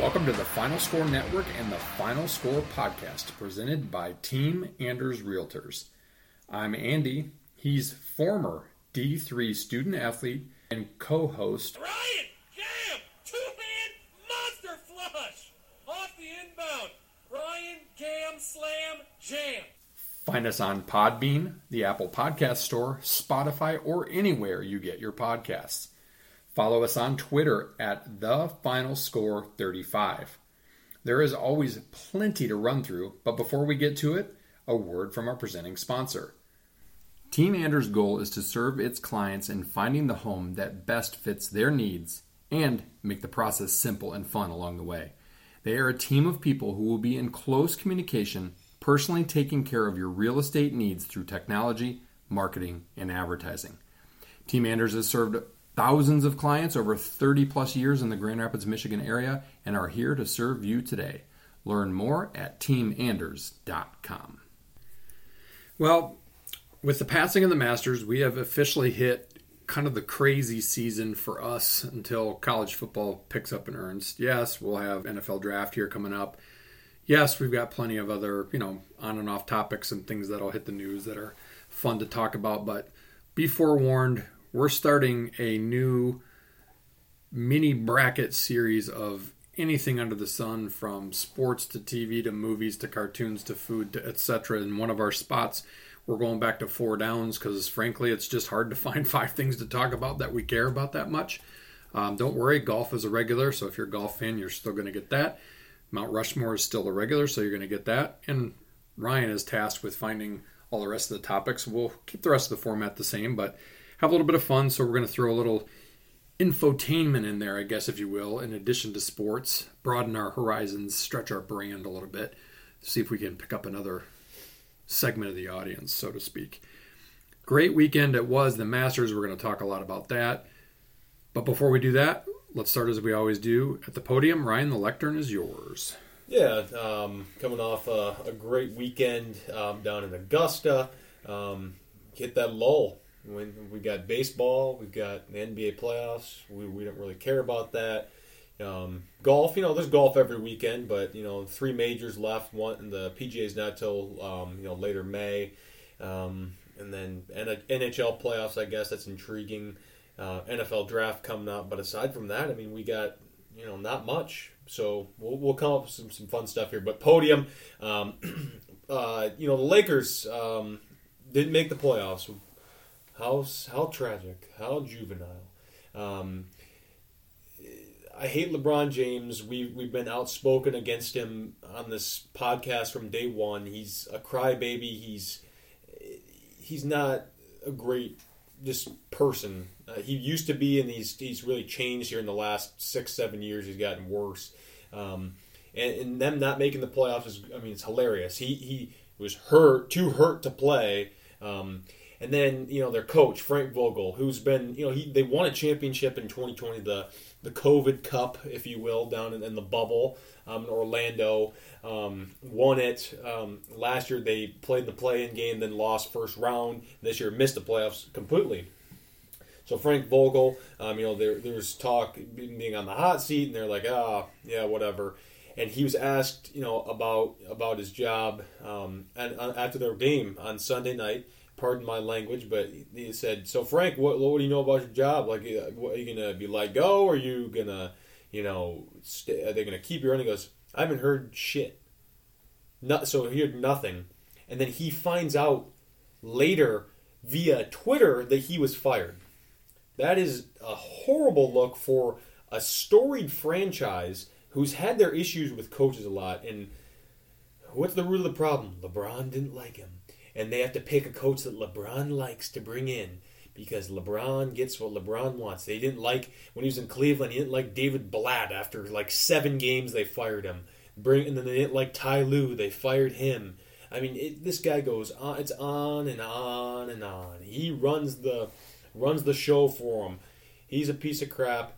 Welcome to the Final Score Network and the Final Score Podcast, presented by Team Anders Realtors. I'm Andy. He's former D3 student athlete and co host. Ryan, jam! Two hand monster flush! Off the inbound. Ryan, cam, slam, jam. Find us on Podbean, the Apple Podcast Store, Spotify, or anywhere you get your podcasts. Follow us on Twitter at the Final Score 35. There is always plenty to run through, but before we get to it, a word from our presenting sponsor. Team Anders' goal is to serve its clients in finding the home that best fits their needs and make the process simple and fun along the way. They are a team of people who will be in close communication, personally taking care of your real estate needs through technology, marketing, and advertising. Team Anders has served thousands of clients over 30 plus years in the Grand Rapids, Michigan area and are here to serve you today. Learn more at teamanders.com. Well, with the passing of the Masters, we have officially hit kind of the crazy season for us until college football picks up in earnest. Yes, we'll have NFL draft here coming up. Yes, we've got plenty of other, you know, on and off topics and things that'll hit the news that are fun to talk about, but be forewarned, we're starting a new mini bracket series of anything under the sun from sports to TV to movies to cartoons to food to etc. In one of our spots, we're going back to four downs because frankly, it's just hard to find five things to talk about that we care about that much. Um, don't worry, golf is a regular, so if you're a golf fan, you're still going to get that. Mount Rushmore is still a regular, so you're going to get that. And Ryan is tasked with finding all the rest of the topics. We'll keep the rest of the format the same, but have a little bit of fun. So we're going to throw a little infotainment in there, I guess, if you will, in addition to sports, broaden our horizons, stretch our brand a little bit, see if we can pick up another segment of the audience, so to speak. Great weekend it was, the Masters. We're going to talk a lot about that. But before we do that, let's start as we always do at the podium. Ryan, the lectern is yours. Yeah, um, coming off a, a great weekend um, down in Augusta, um, hit that lull when we got baseball, we've got the NBA playoffs. We, we don't really care about that. Um, golf, you know, there's golf every weekend, but you know, three majors left. One, and the is not till um, you know later May, um, and then NHL playoffs. I guess that's intriguing. Uh, NFL draft coming up, but aside from that, I mean, we got you know not much. So we'll, we'll come up with some, some fun stuff here. But podium, um, uh, you know, the Lakers um, didn't make the playoffs. How how tragic, how juvenile. Um, I hate LeBron James. We we've been outspoken against him on this podcast from day one. He's a crybaby. He's he's not a great just person. Uh, he used to be, and he's he's really changed here in the last six seven years. He's gotten worse. Um, and, and them not making the playoffs is, I mean, it's hilarious. He he was hurt, too hurt to play. Um, and then you know their coach Frank Vogel, who's been you know he they won a championship in 2020, the the COVID Cup, if you will, down in, in the bubble um, in Orlando. Um, won it um, last year. They played the play-in game, then lost first round. This year missed the playoffs completely. So Frank Vogel, um, you know, there, there's talk being on the hot seat, and they're like, ah, yeah, whatever. And he was asked, you know, about about his job, um, and uh, after their game on Sunday night, pardon my language, but he said, "So Frank, what, what do you know about your job? Like, uh, are you gonna be let go? Or are you gonna, you know, stay, are they gonna keep you?" And he goes, "I haven't heard shit." Not so he heard nothing, and then he finds out later via Twitter that he was fired. That is a horrible look for a storied franchise who's had their issues with coaches a lot. And what's the root of the problem? LeBron didn't like him and they have to pick a coach that LeBron likes to bring in because LeBron gets what LeBron wants. They didn't like when he was in Cleveland. He didn't like David Blatt after like seven games. They fired him. Bring and then they didn't like Ty Lue. They fired him. I mean, it, this guy goes on. It's on and on and on. He runs the runs the show for him. He's a piece of crap.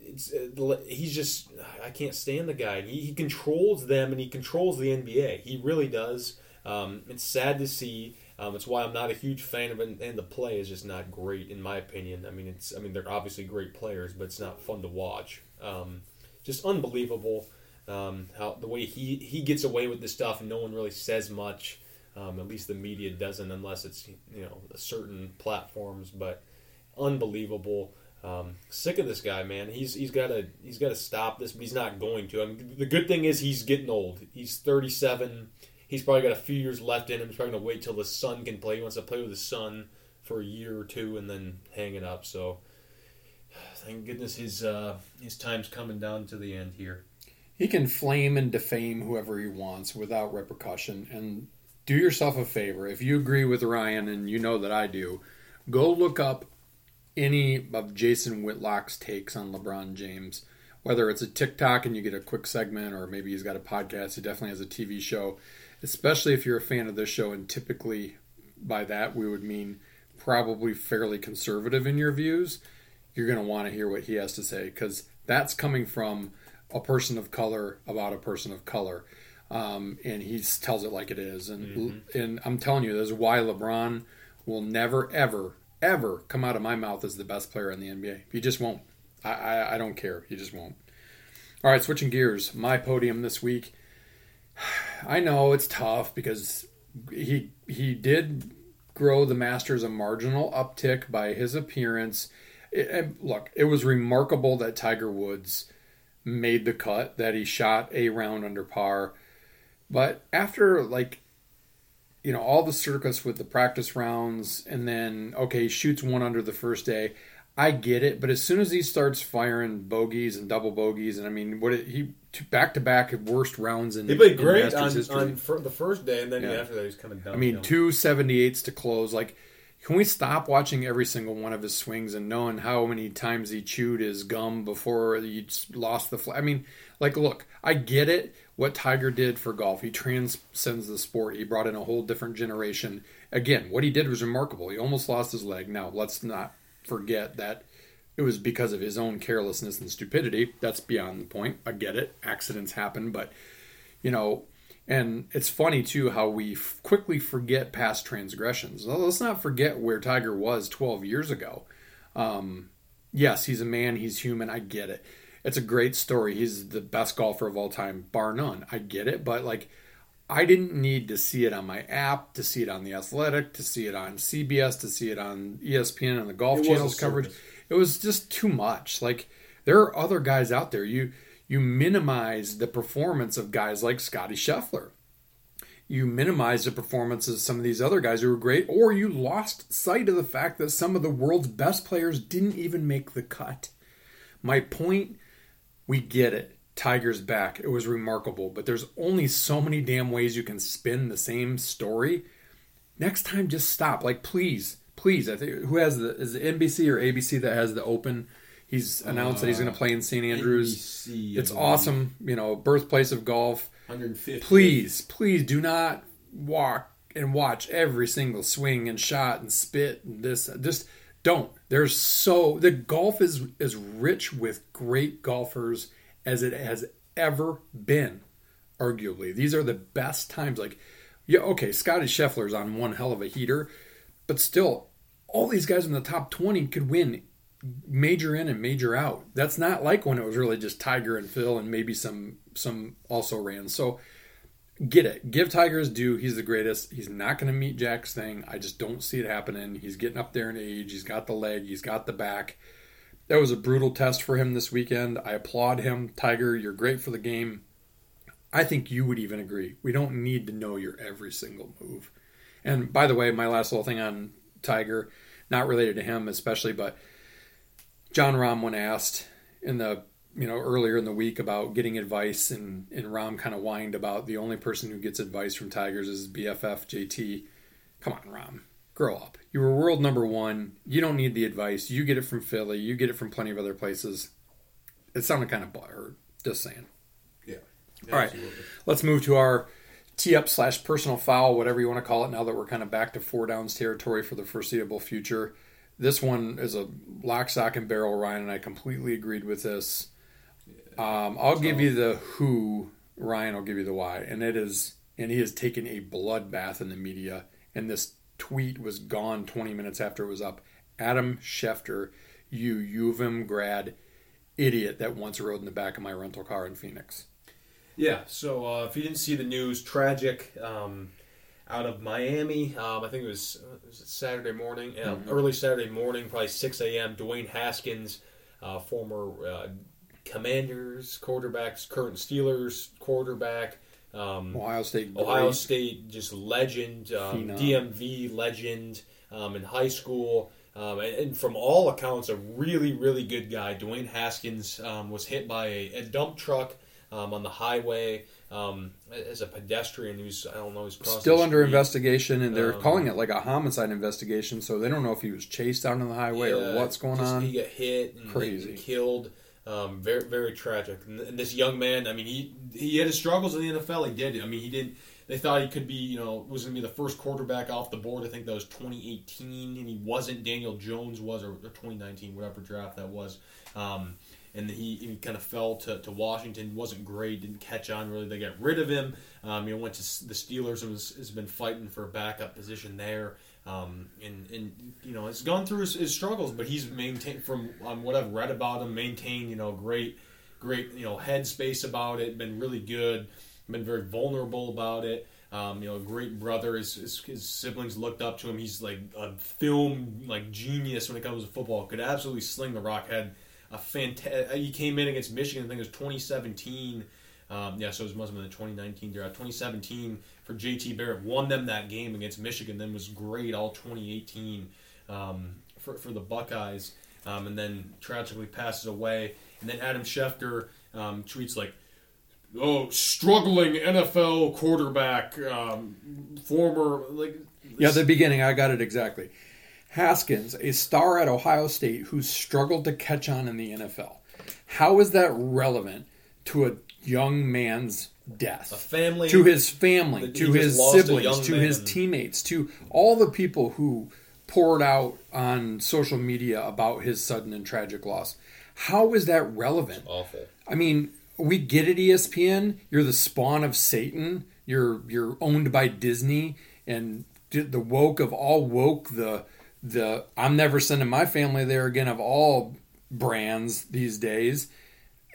It's, uh, he's just I can't stand the guy. He, he controls them and he controls the NBA. He really does. Um, it's sad to see. Um, it's why I'm not a huge fan of it, and the play is just not great in my opinion. I mean, it's I mean they're obviously great players, but it's not fun to watch. Um, just unbelievable. Um, how the way he he gets away with this stuff and no one really says much. Um, at least the media doesn't, unless it's you know certain platforms. But unbelievable. Um, sick of this guy, man. He's he's got to he's got to stop this, but he's not going to. I mean, the good thing is he's getting old. He's 37. He's probably got a few years left in him. He's probably to wait till the son can play. He wants to play with his son for a year or two and then hang it up. So thank goodness his uh, his time's coming down to the end here. He can flame and defame whoever he wants without repercussion. And do yourself a favor. If you agree with Ryan, and you know that I do, go look up any of Jason Whitlock's takes on LeBron James. Whether it's a TikTok and you get a quick segment, or maybe he's got a podcast, he definitely has a TV show. Especially if you're a fan of this show, and typically by that we would mean probably fairly conservative in your views. You're going to want to hear what he has to say because that's coming from a person of color about a person of color. Um, and he tells it like it is. And mm-hmm. and I'm telling you, this is why LeBron will never, ever, ever come out of my mouth as the best player in the NBA. He just won't. I, I, I don't care. He just won't. All right, switching gears. My podium this week. I know it's tough because he he did grow the Masters a marginal uptick by his appearance. It, look, it was remarkable that Tiger Woods made the cut, that he shot a round under par. But after like you know all the circus with the practice rounds and then okay shoots one under the first day i get it but as soon as he starts firing bogeys and double bogeys and i mean what it, he back to back worst rounds in he played great on, on the first day and then yeah. after that he's coming down i mean two 78s to close like can we stop watching every single one of his swings and knowing how many times he chewed his gum before he lost the fl- I mean, like, look, I get it. What Tiger did for golf, he transcends the sport. He brought in a whole different generation. Again, what he did was remarkable. He almost lost his leg. Now, let's not forget that it was because of his own carelessness and stupidity. That's beyond the point. I get it. Accidents happen, but you know, and it's funny too how we f- quickly forget past transgressions. Well, let's not forget where Tiger was 12 years ago. Um, yes, he's a man, he's human. I get it. It's a great story. He's the best golfer of all time, bar none. I get it, but like, I didn't need to see it on my app, to see it on the Athletic, to see it on CBS, to see it on ESPN and the Golf it Channel's coverage. It was just too much. Like, there are other guys out there. You you minimize the performance of guys like Scottie Scheffler. You minimize the performances of some of these other guys who were great, or you lost sight of the fact that some of the world's best players didn't even make the cut. My point, we get it. Tiger's back. It was remarkable, but there's only so many damn ways you can spin the same story. Next time, just stop. Like, please, please. I think who has the is it NBC or ABC that has the open He's announced uh, that he's going to play in St. Andrews. NBC, it's awesome. You know, birthplace of golf. 150. Please, please do not walk and watch every single swing and shot and spit and this. Just don't. There's so the golf is is rich with great golfers as it has ever been. Arguably, these are the best times. Like, yeah, okay, Scottie Scheffler's on one hell of a heater, but still, all these guys in the top 20 could win major in and major out. That's not like when it was really just Tiger and Phil and maybe some some also ran. So get it. Give Tiger his due. He's the greatest. He's not going to meet Jack's thing. I just don't see it happening. He's getting up there in age. He's got the leg. He's got the back. That was a brutal test for him this weekend. I applaud him. Tiger, you're great for the game. I think you would even agree. We don't need to know your every single move. And by the way, my last little thing on Tiger, not related to him especially, but Jon Rahm, when asked in the you know earlier in the week about getting advice, and and Rahm kind of whined about the only person who gets advice from Tigers is BFF JT. Come on, Rahm, grow up. You were world number one. You don't need the advice. You get it from Philly. You get it from plenty of other places. It sounded kind of butthurt. Just saying. Yeah. All right. Let's move to our tee up slash personal foul, whatever you want to call it. Now that we're kind of back to four downs territory for the foreseeable future. This one is a lock, stock, and barrel, Ryan, and I completely agreed with this. Um, I'll give you the who, Ryan. I'll give you the why, and it is, and he has taken a bloodbath in the media. And this tweet was gone 20 minutes after it was up. Adam Schefter, you UVM grad idiot that once rode in the back of my rental car in Phoenix. Yeah. So uh, if you didn't see the news, tragic. Um, out of Miami, um, I think it was, uh, it Saturday morning, uh, early Saturday morning, probably 6 a.m. Dwayne Haskins, uh, former uh, Commanders quarterbacks, current Steelers quarterback, um, Ohio State. Ohio great. State, just legend, um, DMV legend um, in high school. Um, and, and from all accounts, a really, really good guy. Dwayne Haskins um, was hit by a, a dump truck um, on the highway um, as a pedestrian who's, I don't know, crossing Still under investigation, and they're calling it like a homicide investigation, so they don't know if he was chased out on the highway or what's going on. He got hit and, Crazy. and killed. Um, very very tragic. And, this young man, I mean, he he had his struggles in the NFL. He did. I mean, he didn't. They thought he could be, you know, was going to be the first quarterback off the board. I think that was 2018, and he wasn't. Daniel Jones was, or, or 2019, whatever draft that was. Um, and he, he kind of fell to, to Washington. wasn't great. Didn't catch on really. They got rid of him. Um, know, went to the Steelers and was, has been fighting for a backup position there. Um, and, and you know, has gone through his, his struggles, but he's maintained from um, what I've read about him, maintained you know great, great you know headspace about it. Been really good. Been very vulnerable about it. Um, you know, great brother. His, his, his siblings looked up to him. He's like a film like genius when it comes to football. Could absolutely sling the rock. Had a fantastic. He came in against Michigan. I think it was 2017. Um, yeah, so it must have been the 2019 draft. 2017 for JT Barrett won them that game against Michigan. Then was great all 2018 um, for for the Buckeyes. Um, and then tragically passes away. And then Adam Schefter um, tweets like, "Oh, struggling NFL quarterback, um, former like." Yeah, the beginning, I got it exactly. Haskins, a star at Ohio State who struggled to catch on in the NFL. How is that relevant to a young man's death? a family to his family, to his just lost a siblings, to his teammates, to all the people who poured out on social media about his sudden and tragic loss. How is that relevant? awful. I mean, we get it, ESPN. You're the spawn of Satan. You're you're owned by Disney and the woke of all woke. The the I'm never sending my family there again of all brands these days.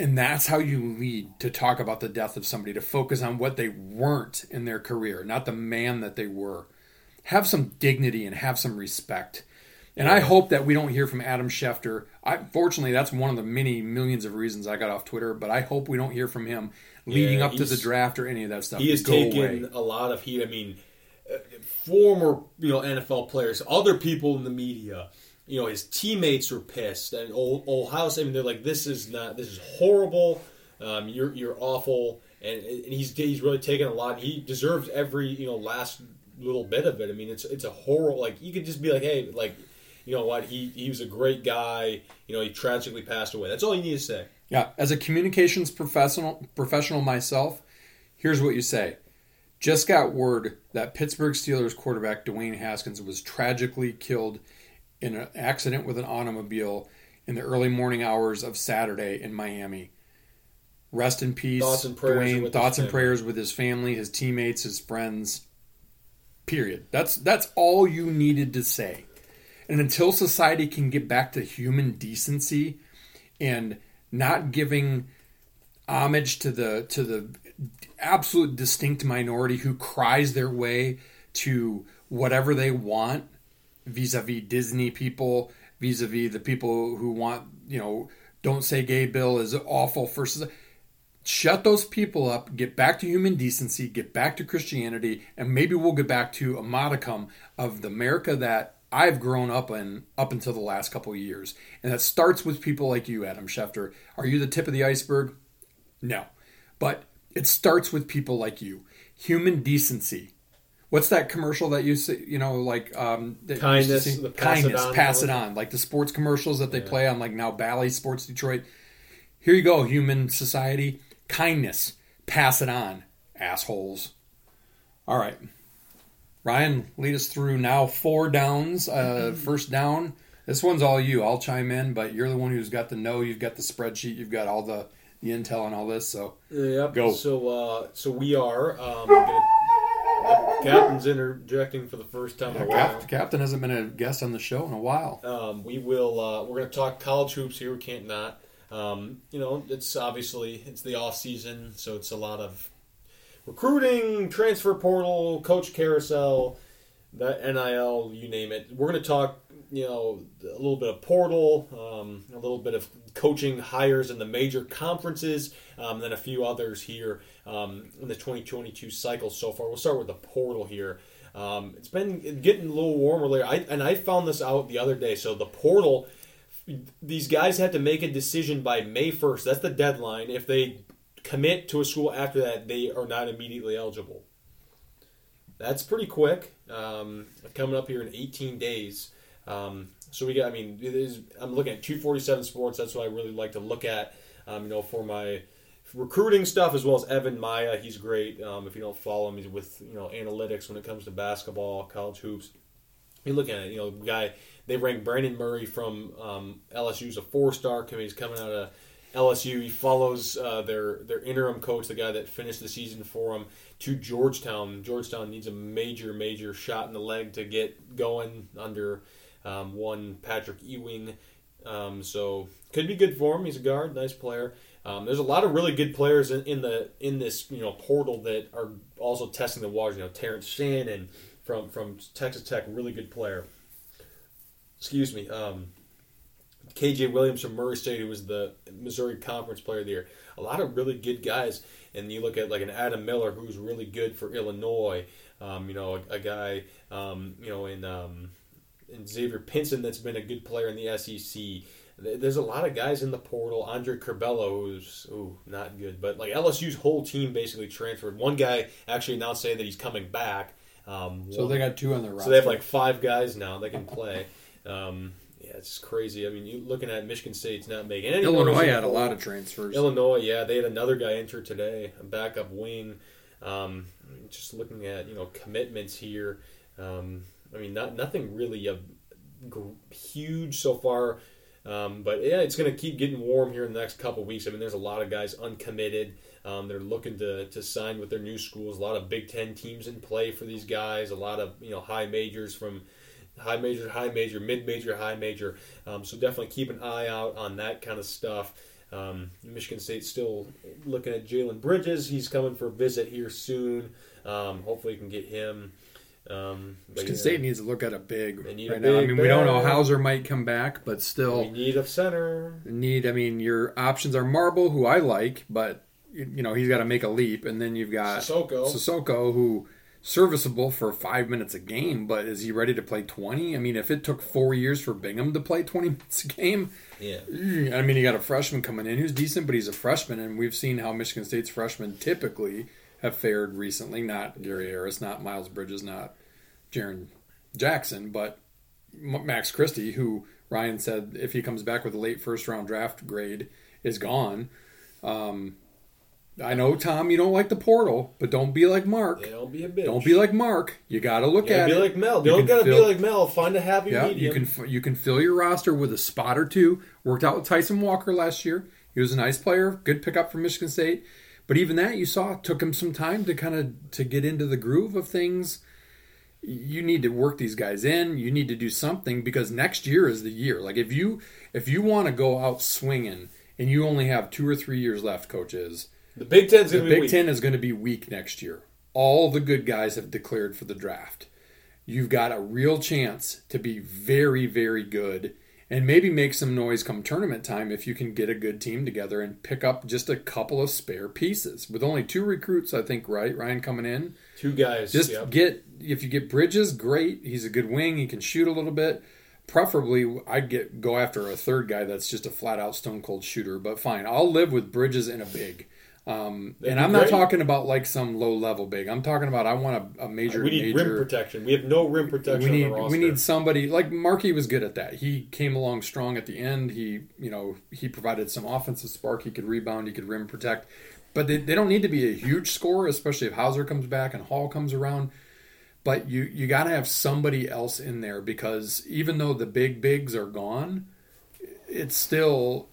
And that's how you lead to talk about the death of somebody, to focus on what they weren't in their career, not the man that they were. Have some dignity and have some respect. And I hope that we don't hear from Adam Schefter. I, fortunately, that's one of the many millions of reasons I got off Twitter. But I hope we don't hear from him leading Yeah, up to the draft or any of that stuff. He has taken away. a lot of heat. I mean, uh, former you know NFL players, other people in the media, you know, his teammates were pissed, and old, old House. I mean, they're like, "This is not. This is horrible. Um, you're you're awful." And, and he's he's really taken a lot. He deserves every you know last little bit of it. I mean, it's it's a horrible. Like you could just be like, "Hey, like." You know what? He he was a great guy. You know, he tragically passed away. That's all you need to say. Yeah, as a communications professional, professional myself, here's what you say. Just got word that Pittsburgh Steelers quarterback Dwayne Haskins was tragically killed in an accident with an automobile in the early morning hours of Saturday in Miami. Rest in peace, Thoughts and prayers Dwayne. with Thoughts his and family. prayers with his family, his teammates, his friends. Period. That's that's all you needed to say. And until society can get back to human decency and not giving homage to the to the absolute distinct minority who cries their way to whatever they want vis-a-vis Disney people, vis-a-vis the people who want, you know, don't say gay bill is awful society. Shut those people up, get back to human decency, get back to Christianity, and maybe we'll get back to a modicum of the America that I've grown up in up until the last couple of years. And that starts with people like you, Adam Schefter. Are you the tip of the iceberg? No. But it starts with people like you. Human decency. What's that commercial that you see? you know, like um that you Kindness, see? the pass it kindness, on pass it on. Like the sports commercials that they play on like now Bally Sports Detroit. Here you go, human society. Kindness. Pass it on, assholes. All right. Ryan, lead us through now four downs. Uh, first down. This one's all you. I'll chime in, but you're the one who's got the know. You've got the spreadsheet. You've got all the, the intel and all this. So Yep. Go. So, uh, so we are. Um, gonna, Captain's interjecting for the first time in a while. Cap- Captain hasn't been a guest on the show in a while. Um, we will. Uh, we're going to talk college hoops here. We can't not. Um, you know, it's obviously it's the off season, so it's a lot of recruiting, transfer portal, coach carousel, that NIL, you name it. We're going to talk, you know, a little bit of portal, um, a little bit of coaching hires in the major conferences, um, and then a few others here um, in the 2022 cycle so far. We'll start with the portal here. Um, it's been getting a little warmer lately, I, and I found this out the other day. So the portal, these guys have to make a decision by May 1st. That's the deadline. If they commit to a school after that, they are not immediately eligible. That's pretty quick. Um, coming up here in 18 days. Um, so we got. I mean, I'm looking at 247 Sports. That's what I really like to look at. Um, you know, for my recruiting stuff as well as Evan Miya. He's great. Um, if you don't follow him, he's with you know analytics when it comes to basketball, college hoops. You look at it. You know, guy they ranked Brandon Murray from um, LSU's a four star. He's coming out of LSU. He follows uh, their their interim coach, the guy that finished the season for him, to Georgetown. Georgetown needs a major, major shot in the leg to get going under um, one Patrick Ewing. Um, so could be good for him. He's a guard, nice player. Um, there's a lot of really good players in, in, the in this you know portal that are also testing the waters. You know, Terrence Shannon from from Texas Tech, really good player. Excuse me. Um, KJ Williams from Murray State, who was the Missouri Conference Player of the Year. A lot of really good guys. And you look at like an Adam Miller, who's really good for Illinois. Um, you know, a, a guy, um, you know, in, in Xavier Pinson that's been a good player in the SEC. There's a lot of guys in the portal. Andre Curbelo, who's ooh, not good, but like LSU's whole team basically transferred. One guy actually now saying that he's coming back. Um, so one, they got two on the roster. So they have like five guys now that can play. Um, yeah, it's crazy. I mean, you looking at Michigan State's not making any. Illinois had a lot of transfers. Illinois, yeah, they had another guy enter today, a backup wing. Um, just looking at you know commitments here. Um, I mean, not nothing really a, huge so far. Um, but yeah, it's going to keep getting warm here in the next couple weeks. I mean, there's a lot of guys uncommitted. Um, they're looking to, to sign with their new schools. A lot of Big Ten teams in play for these guys. A lot of you know high majors from high major, high major, mid major, high major. Um, so definitely keep an eye out on that kind of stuff. Um, Michigan State's still looking at Jalen Bridges. He's coming for a visit here soon. Um, hopefully, you can get him. Um, Michigan yeah, State needs to look at a big right a now. I mean, we don't know Hauser might come back, but still we need a center. Need. I mean, your options are Marble, who I like, but you know he's got to make a leap, and then you've got Sissoko, Sissoko who serviceable for five minutes a game, but is he ready to play 20? I mean, if it took four years for Bingham to play 20 minutes a game, yeah. I mean, you got a freshman coming in who's decent, but he's a freshman, and we've seen how Michigan State's freshmen typically have fared recently. Not Gary Harris, not Miles Bridges, not Jaren Jackson, but Max Christie, who Ryan said if he comes back with a late first round draft grade is gone. Um, I know, Tom, you don't like the portal, but don't be like Mark. Yeah, don't be a bitch. Don't be like Mark. You got to look at be it. like Mel. You don't got to be like Mel. Find a happy yeah, medium. You can you can fill your roster with a spot or two. Worked out with Tyson Walker last year. He was a nice player, good pickup from Michigan State. But even that you saw took him some time to kind of to get into the groove of things. You need to work these guys in. You need to do something because next year is the year. Like if you if you want to go out swinging and you only have two or three years left, coaches the Big Ten's the Big weak. Ten is going to be weak next year. All the good guys have declared for the draft. You've got a real chance to be very, very good and maybe make some noise come tournament time if you can get a good team together and pick up just a couple of spare pieces. With only two recruits, I think, right? Ryan coming in. Two guys. Just yep. get if you get Bridges, great. He's a good wing. He can shoot a little bit. Preferably, I'd get go after a third guy that's just a flat out stone cold shooter. But fine, I'll live with Bridges and a big. Um, and I'm not great. talking about like some low level big. I'm talking about I want a, a major. We need major, rim protection. We have no rim protection we need on the roster. we need somebody like Markey was good at that. He came along strong at the end. He you know he provided some offensive spark. He could rebound. He could rim protect. But they, they don't need to be a huge scorer, especially if Hauser comes back and Hall comes around. But you you got to have somebody else in there because even though the big bigs are gone, it's still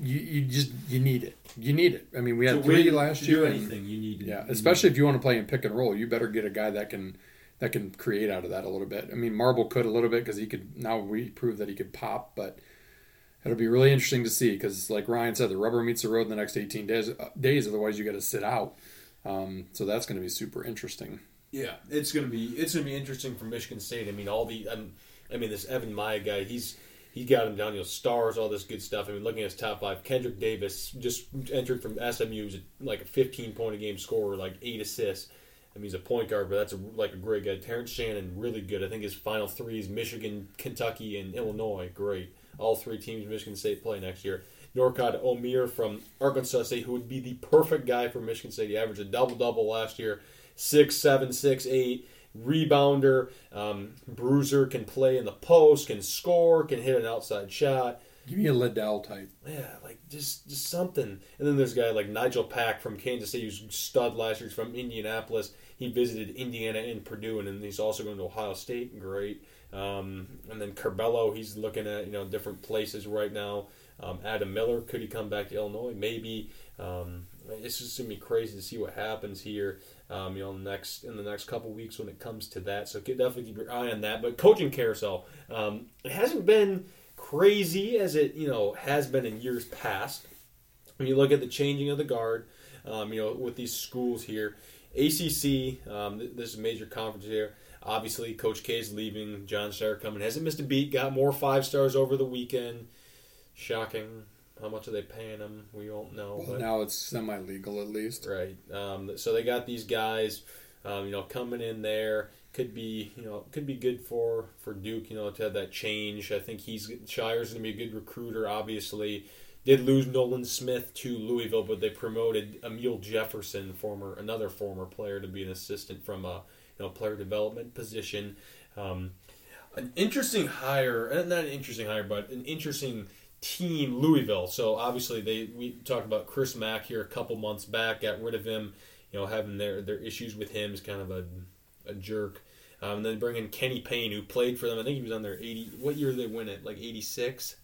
you, you just you need it. You need it. I mean, we had To three win, last year. do and- anything you need. yeah, you especially need- if you want to play in pick and roll, you better get a guy that can that can create out of that a little bit. I mean, Marble could a little bit because he could now we proved that he could pop, but It'll be really interesting to see because, like Ryan said, the rubber meets the road in the next 18 days. uh, Days, otherwise you got to sit out. Um, so that's going to be super interesting. Yeah, it's gonna be it's gonna be interesting for Michigan State. I mean, all the um, I mean, this Evan Miya guy, he's he got him down, you know, stars, all this good stuff. I mean, looking at his top five, Kendrick Davis just entered from SMU, he's like a 15 point a game scorer, like eight assists. I mean, he's a point guard, but that's a, like a great guy. Terrence Shannon, really good. I think his final three is Michigan, Kentucky, and Illinois. Great. All three teams Michigan State play next year. Norchad Omier from Arkansas State, who would be the perfect guy for Michigan State. He averaged a double double last year, six seven, six eight, rebounder, um, bruiser, can play in the post, can score, can hit an outside shot. Give me a Liddell type. Yeah, like just just something. And then there's a guy like Nijel Pack from Kansas City, who's stud last year. He's from Indianapolis. He visited Indiana and Purdue, and then he's also going to Ohio State. Great. Um, and then Curbelo, he's looking at you know different places right now. Um, Adam Miller, could he come back to Illinois? Maybe. Um, it's just gonna be crazy to see what happens here. Um, you know, next in the next couple weeks when it comes to that. So definitely keep your eye on that. But coaching carousel, um, it hasn't been crazy as it you know has been in years past. When you look at the changing of the guard, um, you know, with these schools here, ACC, um, th- this is a major conference here. Obviously, Coach K is leaving. John Starr coming. Hasn't missed a beat. Got more five stars over the weekend. Shocking. How much are they paying him? We won't know. Well, but- now it's semi legal at least. Right. Um, so they got these guys, um, you know, coming in there. Could be, you know, could be good for for Duke, you know, to have that change. I think he's Scheyer's going to be a good recruiter. Obviously, did lose Nolan Smith to Louisville, but they promoted Amile Jefferson, former another former player, to be an assistant from a you know player development position. Um, an interesting hire, not an interesting hire, but an interesting team, Louisville. So obviously they we talked about Chris Mack here a couple months back, got rid of him, you know, having their their issues with him is kind of a a jerk. Um, then bring in Kenny Payne, who played for them. I think he was on their eighty. What year did they win it? Like eighty six,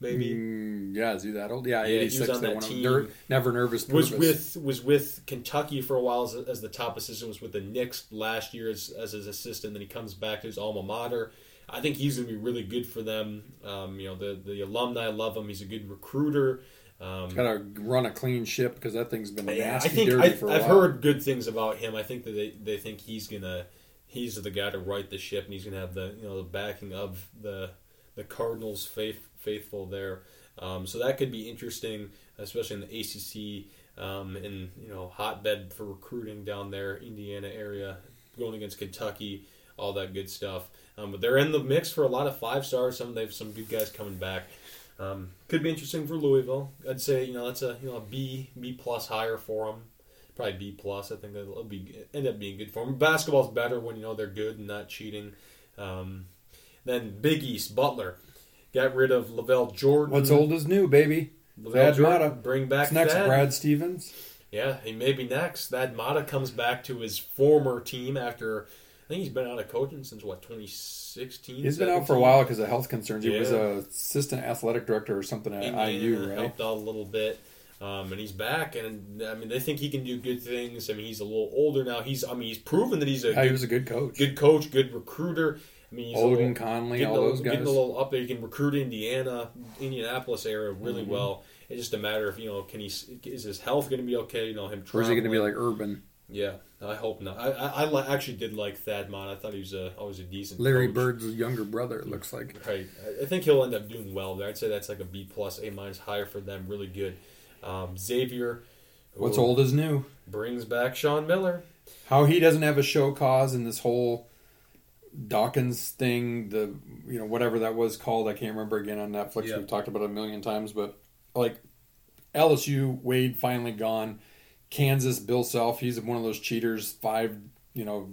maybe. Mm, yeah, is he that old? Yeah, Yeah, 86. on they that won team. They're never nervous. was Pervis. with was with Kentucky for a while as, as the top assistant. Was with the Knicks last year as, as his assistant. Then he comes back to his alma mater. I think he's going to be really good for them. Um, you know, the the alumni love him. He's a good recruiter. Um, Got to run a clean ship because that thing's been yeah, nasty I think dirty I, for a I've while. heard good things about him. I think that they, they think he's gonna he's the guy to right the ship, and he's gonna have the you know the backing of the the Cardinals faith, faithful there. Um, so that could be interesting, especially in the ACC um, and you know hotbed for recruiting down there, Indiana area, going against Kentucky, all that good stuff. Um, but they're in the mix for a lot of five stars. Some they have some good guys coming back. Um, could be interesting for Louisville. I'd say you know that's a you know a B B plus higher for them. Probably B plus. I think that'll be end up being good for them. Basketball's better when you know they're good and not cheating. Um, then Big East Butler got rid of LaVall Jordan. What's old is new, baby. LaVall Thad Jordan. Matta. Bring back What's next? Thad. Brad Stevens. Yeah, he may be next. Thad Matta comes back to his former team after. I think he's been out of coaching since what 2016. He's been out for a while because of health concerns. He was Yeah. a assistant athletic director or something at Indiana IU, right? helped out a little bit, um, and he's back. And I mean, they think he can do good things. I mean, he's a little older now. He's I mean, he's proven that he's a Yeah, he good, was a good coach. good coach, good recruiter. I mean, he's a Odin little- Conley, getting all a, those getting guys. a little up there. He can recruit Indiana, Indianapolis area really Mm-hmm. well. It's just a matter of you know, can he is his health going to be okay? You know, him. Or is he going to be like Urban? Yeah, I hope not. I I, I li- actually did like Thad Mott. I thought he was a always a decent Larry coach. Bird's younger brother, it looks like. Right. I- think he'll end up doing well there. I'd say that's like a B plus, A minus, higher for them. Really good. Um, Xavier. What's old is new. Brings back Sean Miller. How he doesn't have a show cause in this whole Dawkins thing, the you know whatever that was called, I can't remember again on Netflix. Yeah. We've talked about it a million times, but like LSU, Wade finally gone. Kansas, Bill Self, he's one of those cheaters. Five, you know,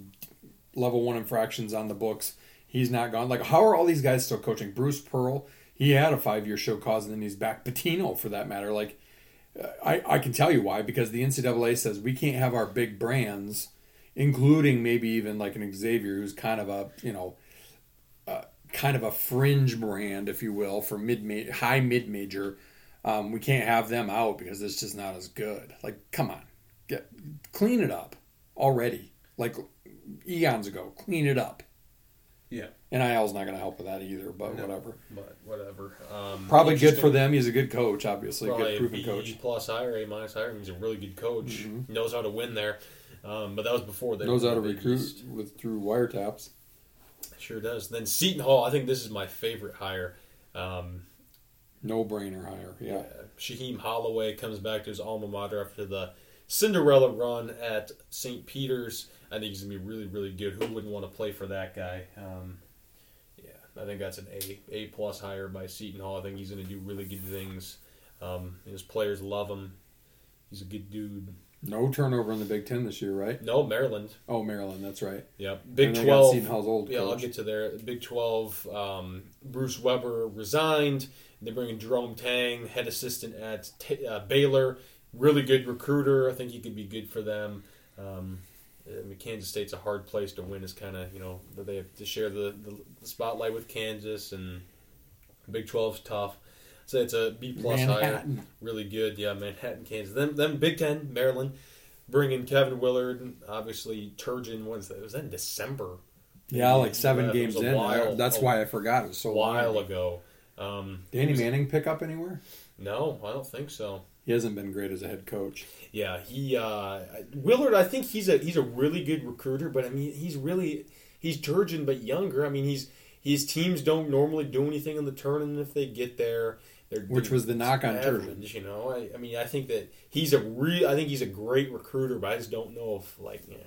level one infractions on the books. He's not gone. Like, how are all these guys still coaching? Bruce Pearl, he had a five year show cause, and then he's back. Pitino, for that matter. Like, I, I can tell you why because the NCAA says we can't have our big brands, including maybe even like an Xavier, who's kind of a you know, uh, kind of a fringe brand, if you will, for mid high mid major. Um, we can't have them out because it's just not as good. Like, come on, get clean it up already. Like eons ago, clean it up. Yeah, NIL's not going to help with that either, but No. whatever. but whatever. Um, Probably good for them. He's a good coach, obviously, good a proven B coach. plus higher, A minus higher. He's a really good coach. Mhm. Knows how to win there. Um, but that was before they Knows how to recruit East. with through wiretaps. Sure does. Then Seton Hall. I think this is my favorite hire. Um, No brainer hire. Yeah. Shaheen Holloway comes back to his alma mater after the Cinderella run at St. Peter's. I think he's gonna be really, really good. Who wouldn't want to play for that guy? Um, yeah, I think that's an A A plus hire by Seton Hall. I think he's gonna do really good things. Um, his players love him. He's a good dude. No turnover in the Big Ten this year, right? No, Maryland. Oh, Maryland. That's right. Yep. Big Twelve. Seton Hall's old Yeah, I'll get to there. Big Twelve. Um, Bruce Weber resigned. They bring in Jerome Tang, head assistant at T- uh, Baylor. Really good recruiter. I think he could be good for them. Um, I mean, Kansas State's a hard place to win. Is kind of you know that they have to share the, the, the spotlight with Kansas, and Big 12's tough. So it's a B plus hire really good. Yeah, Manhattan, Kansas. Then, then Big Ten, Maryland, bring in Kevin Willard. Obviously, Turgeon. When's that? Was that in December? Yeah, like seven Yeah, games in. while- That's why I forgot it was so A while long. ago. Um, Danny was- Manning pick up anywhere? No, I don't think so. He hasn't been great as a head coach. Yeah, he uh, Willard. I think he's a he's a really good recruiter, but I mean he's really he's Turgeon but younger. I mean he's his teams don't normally do anything in the tournament if they get there. They're Which was the knock on Turgeon. You know, I, I mean I think that he's a real. I think he's a great recruiter, but I just don't know if like. Yeah.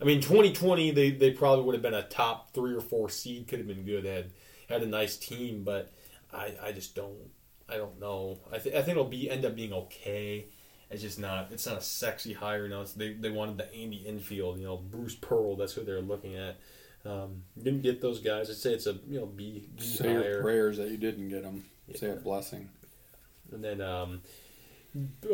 I mean, 2020 they, they probably would have been a top three or four seed. Could have been good. Had had a nice team, but I, I just don't. I don't know. I, th- I think it'll be end up being okay. It's just not. It's not a sexy hire. You know, it's, they they wanted the Andy Enfield. You know, Bruce Pearl. That's who they're looking at. Um, didn't get those guys. I'd say it's a you know B, B Say your prayers that you didn't get him. Say a blessing. And then um,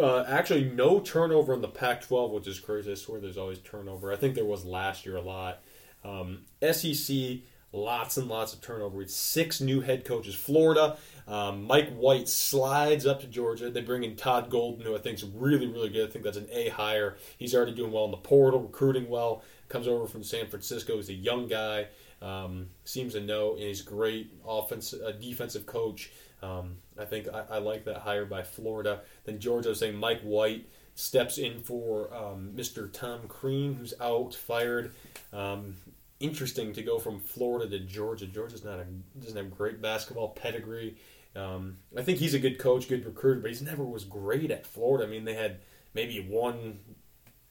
uh, actually no turnover in the Pac-12, which is crazy. I swear there's always turnover. I think there was last year a lot. Um, SEC, lots and lots of turnover. It's six new head coaches. Florida, um, Mike White slides up to Georgia. They bring in Todd Golden, who I think is really, really good. I think that's an A hire. He's already doing well in the portal, recruiting well. Comes over from San Francisco. He's a young guy. Um, seems to know, and he's great offense, defensive coach. Um, I think I, I like that hire by Florida. Then Georgia was saying Mike White steps in for um, Mr. Tom Crean, who's out, fired. Um, interesting to go from Florida to Georgia. Georgia's not a doesn't have great basketball pedigree. Um, I think he's a good coach, good recruiter, but he's never was great at Florida. I mean, they had maybe one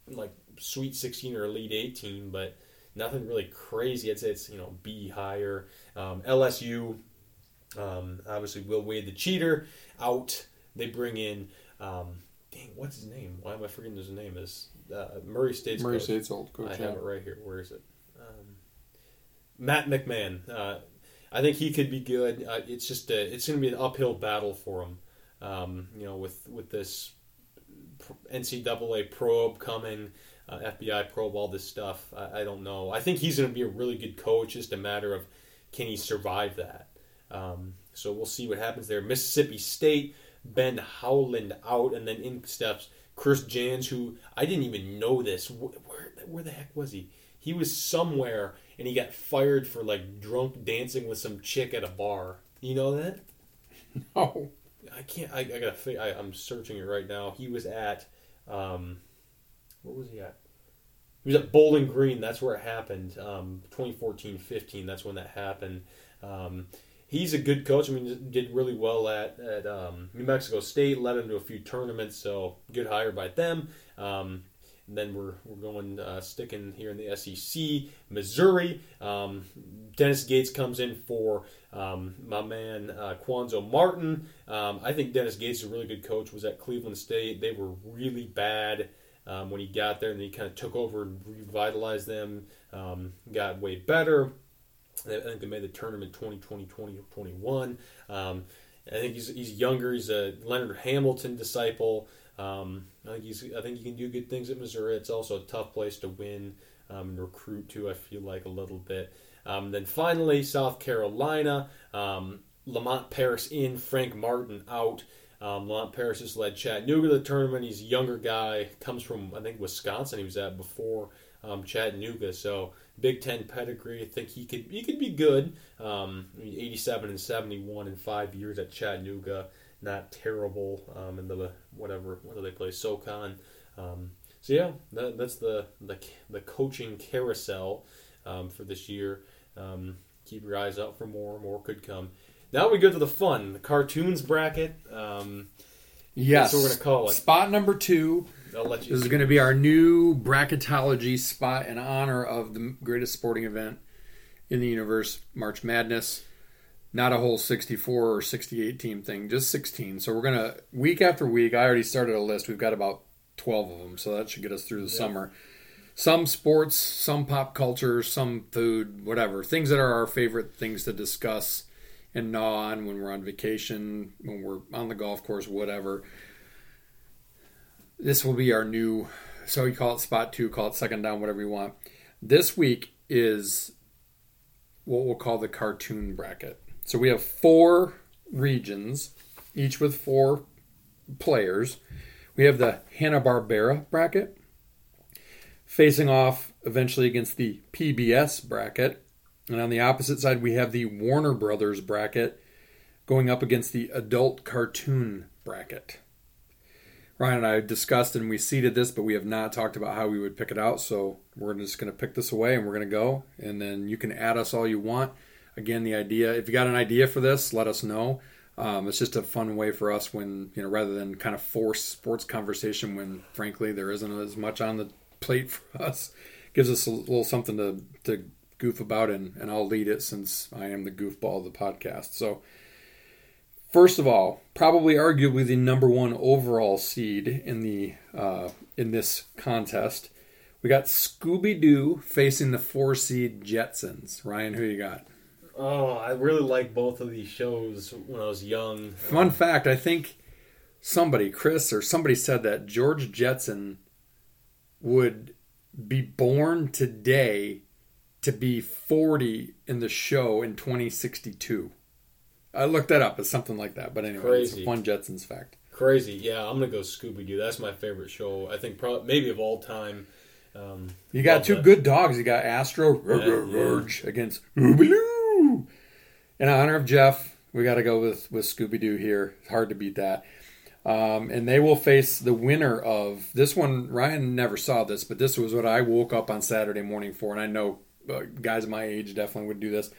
like Sweet 16 or Elite 18, but nothing really crazy. I'd say it's you know B higher. Um, LSU, um, obviously Will Wade the cheater out. They bring in um, dang what's his name? Why am I forgetting his name? Is uh, Murray State's Murray coach. State's old coach. I yeah. have it right here. Where is it? Matt McMahon. Uh, I think he could be good. Uh, it's just a, it's going to be an uphill battle for him. Um, you know, with with this NCAA probe coming, uh, FBI probe, all this stuff. I, I don't know. I think he's going to be a really good coach. Just a matter of can he survive that. Um, so we'll see what happens there. Mississippi State, Ben Howland out, and then in steps Chris Jans, who I didn't even know this. Where, where, where the heck was he? He was somewhere, and he got fired for like drunk dancing with some chick at a bar. You know that? No. I can't. I, I gotta. fi- I, I'm searching it right now. He was at. Um, where was he at? He was at Bowling Green. That's where it happened. Um, 2014, 15. That's when that happened. Um, he's a good coach. I mean, did really well at at um, New Mexico State. Led him to a few tournaments. So good hire by them. Um, and then we're, we're going uh, sticking here in the SEC, Missouri. Um, Dennis Gates comes in for um, my man uh, Cuonzo Martin. Um, I think Dennis Gates is a really good coach. Was at Cleveland State. They were really bad um, when he got there, and he kind of took over and revitalized them. Um, got way better. I think they made the tournament 2020, 20, or 21. Um, I think he's, he's younger. He's a Leonard Hamilton disciple. Um, I think he's. I think he can do good things at Missouri. It's also a tough place to win um, and recruit to. I feel like a little bit. Um, then finally, South Carolina. Um, Lamont Paris in, Frank Martin out. Um, Lamont Paris has led Chattanooga to the tournament. He's a younger guy, comes from I think Wisconsin. He was at before um, Chattanooga, so Big Ten pedigree. I think he could he could be good. Um, 87 and 71 in five years at Chattanooga. Not terrible um, in the whatever what do they play SoCon. Um, so yeah, that, that's the, the the coaching carousel um, for this year. Um, keep your eyes out for more. More could come. Now we go to the fun, the cartoons bracket. Um, Yes. That's what we're gonna call it. Spot number two. I'll let you. This is going to be our new bracketology spot in honor of the greatest sporting event in the universe, March Madness. Not a whole 64 or 68 team thing, just 16. So we're going to, week after week, I already started a list. We've got about 12 of them, so that should get us through the summer. Some sports, some pop culture, some food, whatever. Things that are our favorite things to discuss and gnaw on when we're on vacation, when we're on the golf course, whatever this will be our new so you call it spot two call it second down whatever you want this week is what we'll call the cartoon bracket so we have four regions each with four players we have the hanna-barbera bracket facing off eventually against the pbs bracket and on the opposite side we have the warner brothers bracket going up against the adult cartoon bracket Ryan and I discussed and we seeded this, but we have not talked about how we would pick it out. So we're just going to pick this away and we're going to go. And then you can add us all you want. Again, the idea, if you got an idea for this, let us know. Um, it's just a fun way for us when, you know, rather than kind of force sports conversation when, frankly, there isn't as much on the plate for us. Gives us a little something to, to goof about, and, and I'll lead it since I am the goofball of the podcast. So, First of all, probably arguably the number one overall seed in the uh, in this contest. We got Scooby Doo facing the four seed Jetsons. Ryan, who you got? Oh, I really like both of these shows when I was young. Fun fact: I think somebody, Chris or somebody, said that George Jetson would be born today to be 40 in the show in 2062. I looked that up. It's something like that. But anyway, it's a fun Jetsons fact. Crazy, yeah. I'm gonna go Scooby Doo. That's my favorite show. I think probably maybe of all time. Um, You got two that. good dogs. You got Astro Yeah, yeah. Against Oobaloo. In honor of Jeff, we got to go with with Scooby Doo here. It's hard to beat that. Um, and they will face the winner of this one. Ryan never saw this, but this was what I woke up on Saturday morning for, and I know uh, guys my age definitely would do this.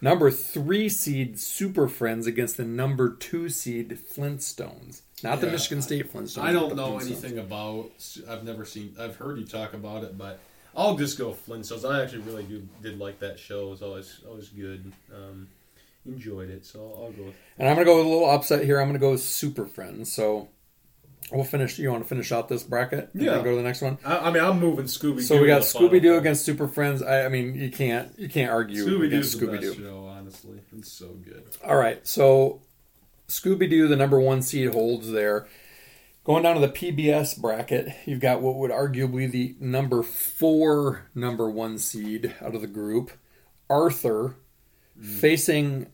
Number three seed Super Friends against the number two seed Flintstones, not the Michigan State Flintstones. I don't know anything about. I've never seen. I've heard you talk about it, but I'll just go Flintstones. I actually really do did like that show. It was always always good. Um, enjoyed it, so I'll, I'll go. with And I'm to go with a little upset here. I'm to go with Super Friends. So we'll finish. You want to finish out this bracket? and Yeah. then Go to the next one. I, I mean, I'm moving Scooby. So we got Scooby Doo against Super Friends. I, I mean, you can't you can't argue with Scooby against Doo's Scooby Doo. show. Honestly, it's so good. All right. So Scooby Doo, the number one seed, holds there. Going down to the PBS bracket, you've got what would arguably the number four number one seed out of the group, Arthur, facing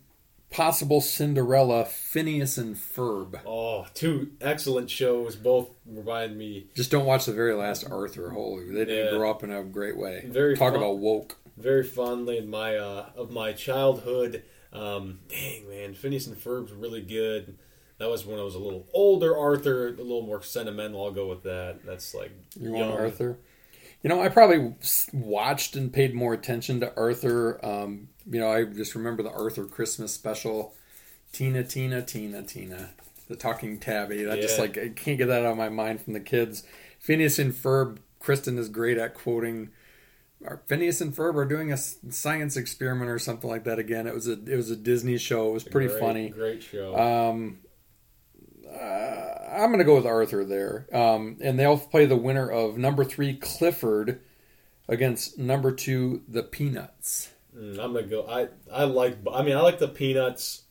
possible Cinderella, Phineas and Ferb. Oh, two excellent shows. Both remind me Just don't watch the very last Arthur. Holy, they didn't Yeah. grow up in a great way. Very Talk fun. about woke. very fondly in my uh, of my childhood. Um, dang man, Phineas and Ferb's really good. That was when I was a little older. Arthur, a little more sentimental. I'll go with that. That's like You young. want Arthur? You know, I probably watched and paid more attention to Arthur. Um, you know, I just remember the Arthur Christmas special. Tina, Tina, Tina, Tina. The talking tabby. That just like I can't get that out of my mind from the kids. Phineas and Ferb. Kristen is great at quoting. Our Phineas and Ferb are doing a science experiment or something like that again. It was a it was a Disney show. It was pretty Great- funny. Great show. Um, uh, I'm going to go with Arthur there. Um, and they'll play the winner of number three, Clifford, against number two, the Peanuts. Mm, I'm gonna go. I I like. I mean, I like the Peanuts,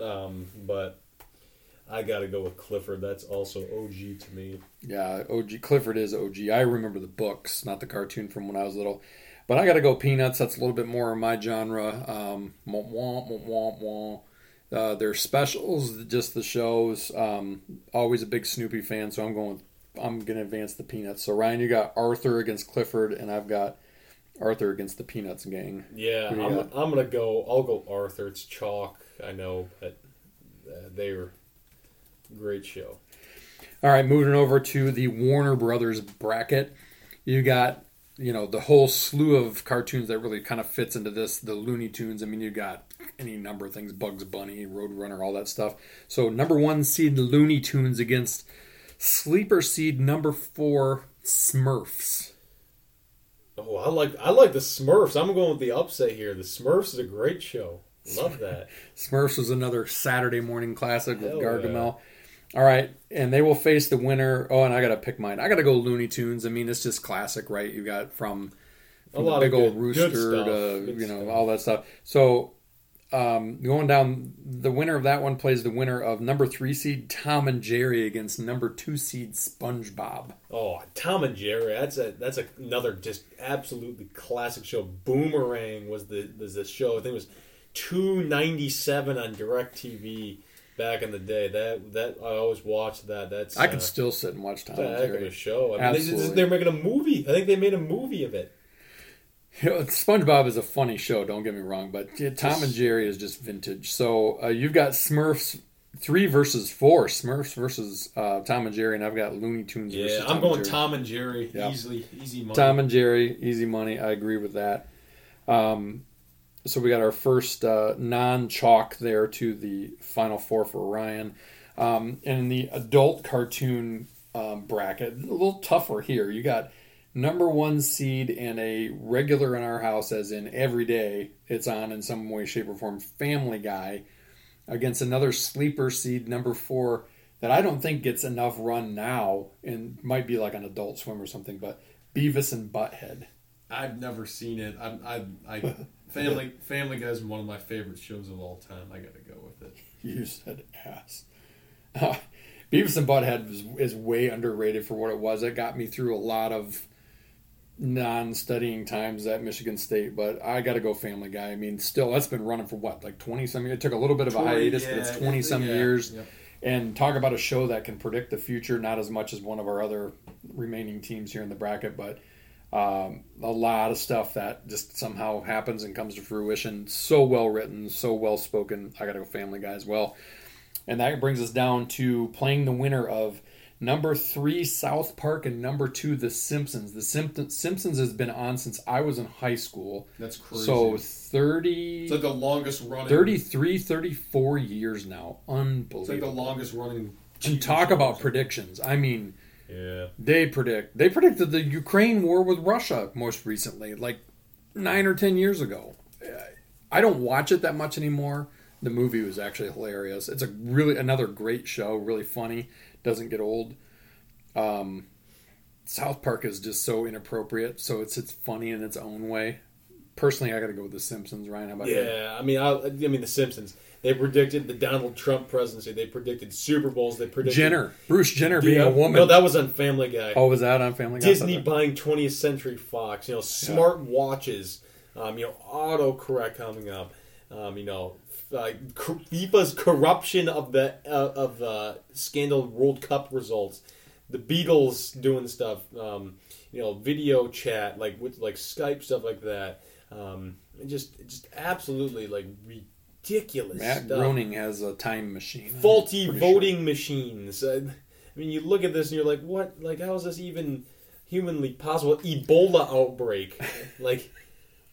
um, but I got to go with Clifford. That's also OG to me. Yeah, OG. Clifford is OG. I remember the books, not the cartoon from when I was little. But I got to go Peanuts. That's a little bit more my genre. Um, wah, wah, wah, wah. Uh, their specials, just the shows. Um, always a big Snoopy fan, so I'm going. I'm to advance the Peanuts. So Ryan, you got Arthur against Clifford, and I've got Arthur against the Peanuts gang. Yeah, Who do you I'm. I'm gonna go. I'll go Arthur. It's chalk. I know, but uh, they were great show. All right, moving over to the Warner Brothers bracket. You got, you know, the whole slew of cartoons that really kind of fits into this. The Looney Tunes. I mean, you got any number of things: Bugs Bunny, Roadrunner, all that stuff. So number one seed Looney Tunes against sleeper seed number four Smurfs. Oh, I like I like the Smurfs. I'm going with the upset here. The Smurfs is a great show. Love that. Smurfs was another Saturday morning classic with Hell Gargamel. All right, and they will face the winner. Oh, and I got to pick mine. I got to go Looney Tunes. I mean, it's just classic, right? You got from, A from the lot big of old rooster good to Good you know stuff. all that stuff. So, um, going down, the winner of that one plays the winner of number three seed Tom and Jerry against number two seed SpongeBob. Oh, Tom and Jerry. That's a that's a, another just absolutely classic show. Boomerang was the was the show. I think it was two ninety seven on Directv back in the day. That that I always watched that. That's I uh, could still sit and watch Tom and Jerry. a show. I mean, Absolutely. they, they're making a movie. I think they made a movie of it. You know, SpongeBob is a funny show. Don't get me wrong, but yeah, Tom and Jerry is just vintage. So uh, you've got Smurfs three versus four. Smurfs versus uh, Tom and Jerry, and I've got Looney Tunes. versus Yeah, I'm and going. Tom and Jerry. Yeah. Easily, easy money. Tom and Jerry, easy money. I agree with that. Um, so we got our first uh, non-chalk there to the final four for Ryan, um, and in the adult cartoon um, bracket, a little tougher here. You got number one seed and a regular in our house, as in every day it's on in some way, shape, or form. Family Guy against another sleeper seed, number four, that I don't think gets enough run now, and might be like an Adult Swim or something. But Beavis and Butthead. I've never seen it. I, I, I Family Family Guy is one of my favorite shows of all time. I got to go with it. You said ass. Beavis and Butthead is, is way underrated for what it was. It got me through a lot of non-studying times at Michigan State, but I got to go Family Guy. I mean, still, that's been running for what, like twenty some years. It took a little bit of a 20, hiatus, but it's twenty some yeah, years. And talk about a show that can predict the future, not as much as one of our other remaining teams here in the bracket, but um, a lot of stuff that just somehow happens and comes to fruition. So well written, so well spoken. I got to go Family Guy as well. And that brings us down to playing the winner of number three, South Park, and number two, The Simpsons. The Simp- Simpsons has been on since I was in high school. That's crazy. So 30, it's like the longest running. 33, 34 years now. It's like Unbelievable. the longest running. and talk about predictions. I mean, Yeah. they predict. They predicted the Ukraine war with Russia most recently, like nine or ten years ago. I don't watch it that much anymore. The movie was actually hilarious. It's a really another great show, really funny, doesn't get old. Um, South Park is just so inappropriate, so it's it's funny in its own way. Personally, I got to go with The Simpsons. Ryan, how about you? Yeah, I mean, I, I mean, The Simpsons. They predicted the Donald Trump presidency. They predicted Super Bowls. They predicted Jenner, Bruce Jenner being Yeah, a woman. No, that was on Family Guy. oh, was that on Family Guy? Disney buying 20th Century Fox. You know, smart watches. Um, you know, autocorrect coming up. Um, you know, uh, FIFA's corruption of the uh, of uh, scandal World Cup results. The Beatles doing stuff. Um, you know, video chat like with like Skype stuff like that. Um, just just absolutely like ridiculous Matt stuff Groening has a time machine. Faulty pretty sure. voting machines. I, I mean, you look at this and you're like, what? Like, how is this even humanly possible? Ebola outbreak. like,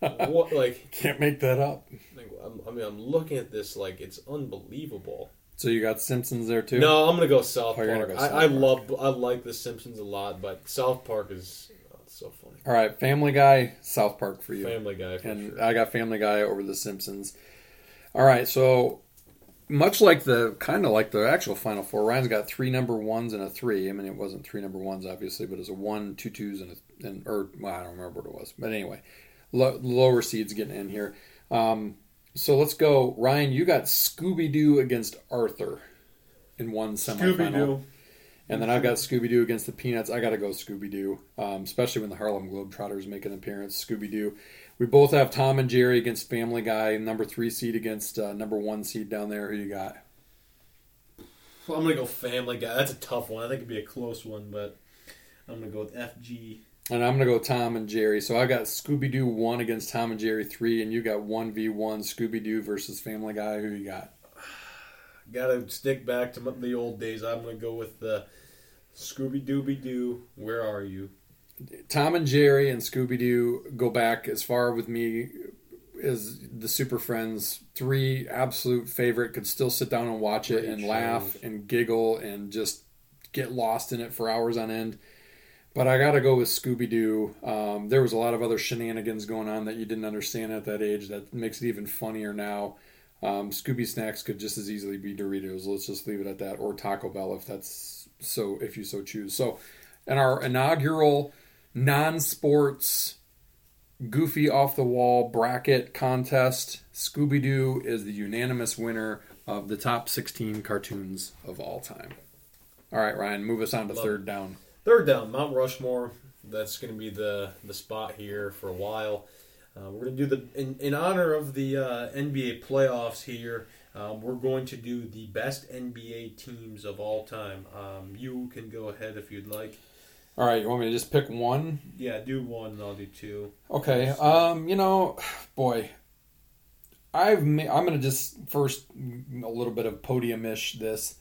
what? Like, Can't make that up. like I mean, I'm looking at this like it's unbelievable. So you got Simpsons there too. No, I'm gonna go South Oh, Park. go South I, I love, I like The Simpsons a lot, but South Park is oh, so funny. All right, Family Guy, South Park for you, Family Guy for and sure. I got Family Guy over The Simpsons. All right, so much like the kind of like the actual Final Four, Ryan's got three number ones and a three. I mean, it wasn't three number ones obviously, but it was a one, two twos, and a and or well, I don't remember what it was, but anyway, lo- lower seeds getting in here. Um, so let's go, Ryan. You got Scooby Doo against Arthur in one semifinal. Scooby Doo. And then I've got Scooby Doo against the Peanuts. I got to go Scooby Doo, um, especially when the Harlem Globetrotters make an appearance. Scooby Doo. We both have Tom and Jerry against Family Guy, number three seed against uh, number one seed down there. Who you got? Well, I'm gonna go Family Guy. That's a tough one. I think it'd be a close one, but I'm gonna go with FG And I'm gonna go Tom and Jerry. So I got Scooby Doo one against Tom and Jerry three, and you got one v one Scooby Doo versus Family Guy. Who you got? Gotta stick back to the old days. I'm gonna go with the Scooby Dooby Doo. Where are you? Tom and Jerry and Scooby Doo go back as far with me as the Super Friends. Three absolute favorite. Could still sit down and watch it Great and laugh and giggle and just get lost in it for hours on end. But I got to go with Scooby Doo. Um, there was a lot of other shenanigans going on that you didn't understand at that age. That makes it even funnier now. Um, Scooby snacks could just as easily be Doritos. Let's just leave it at that, or Taco Bell if that's so, if you so choose. So, in our inaugural non-sports goofy off the wall bracket contest, Scooby Doo is the unanimous winner of the top 16 cartoons of all time. All right, Ryan, move us on to Love third down. Third down, Mount Rushmore. That's going to be the the spot here for a while. Uh, we're going to do the in, in honor of the uh, NBA playoffs here. Um, we're going to do the best NBA teams of all time. Um, you can go ahead if you'd like. All right, you want me to just pick one? Yeah, do one and I'll do two. Okay. Um, you know, boy, I've ma- I'm gonna just first a little bit of podium-ish this.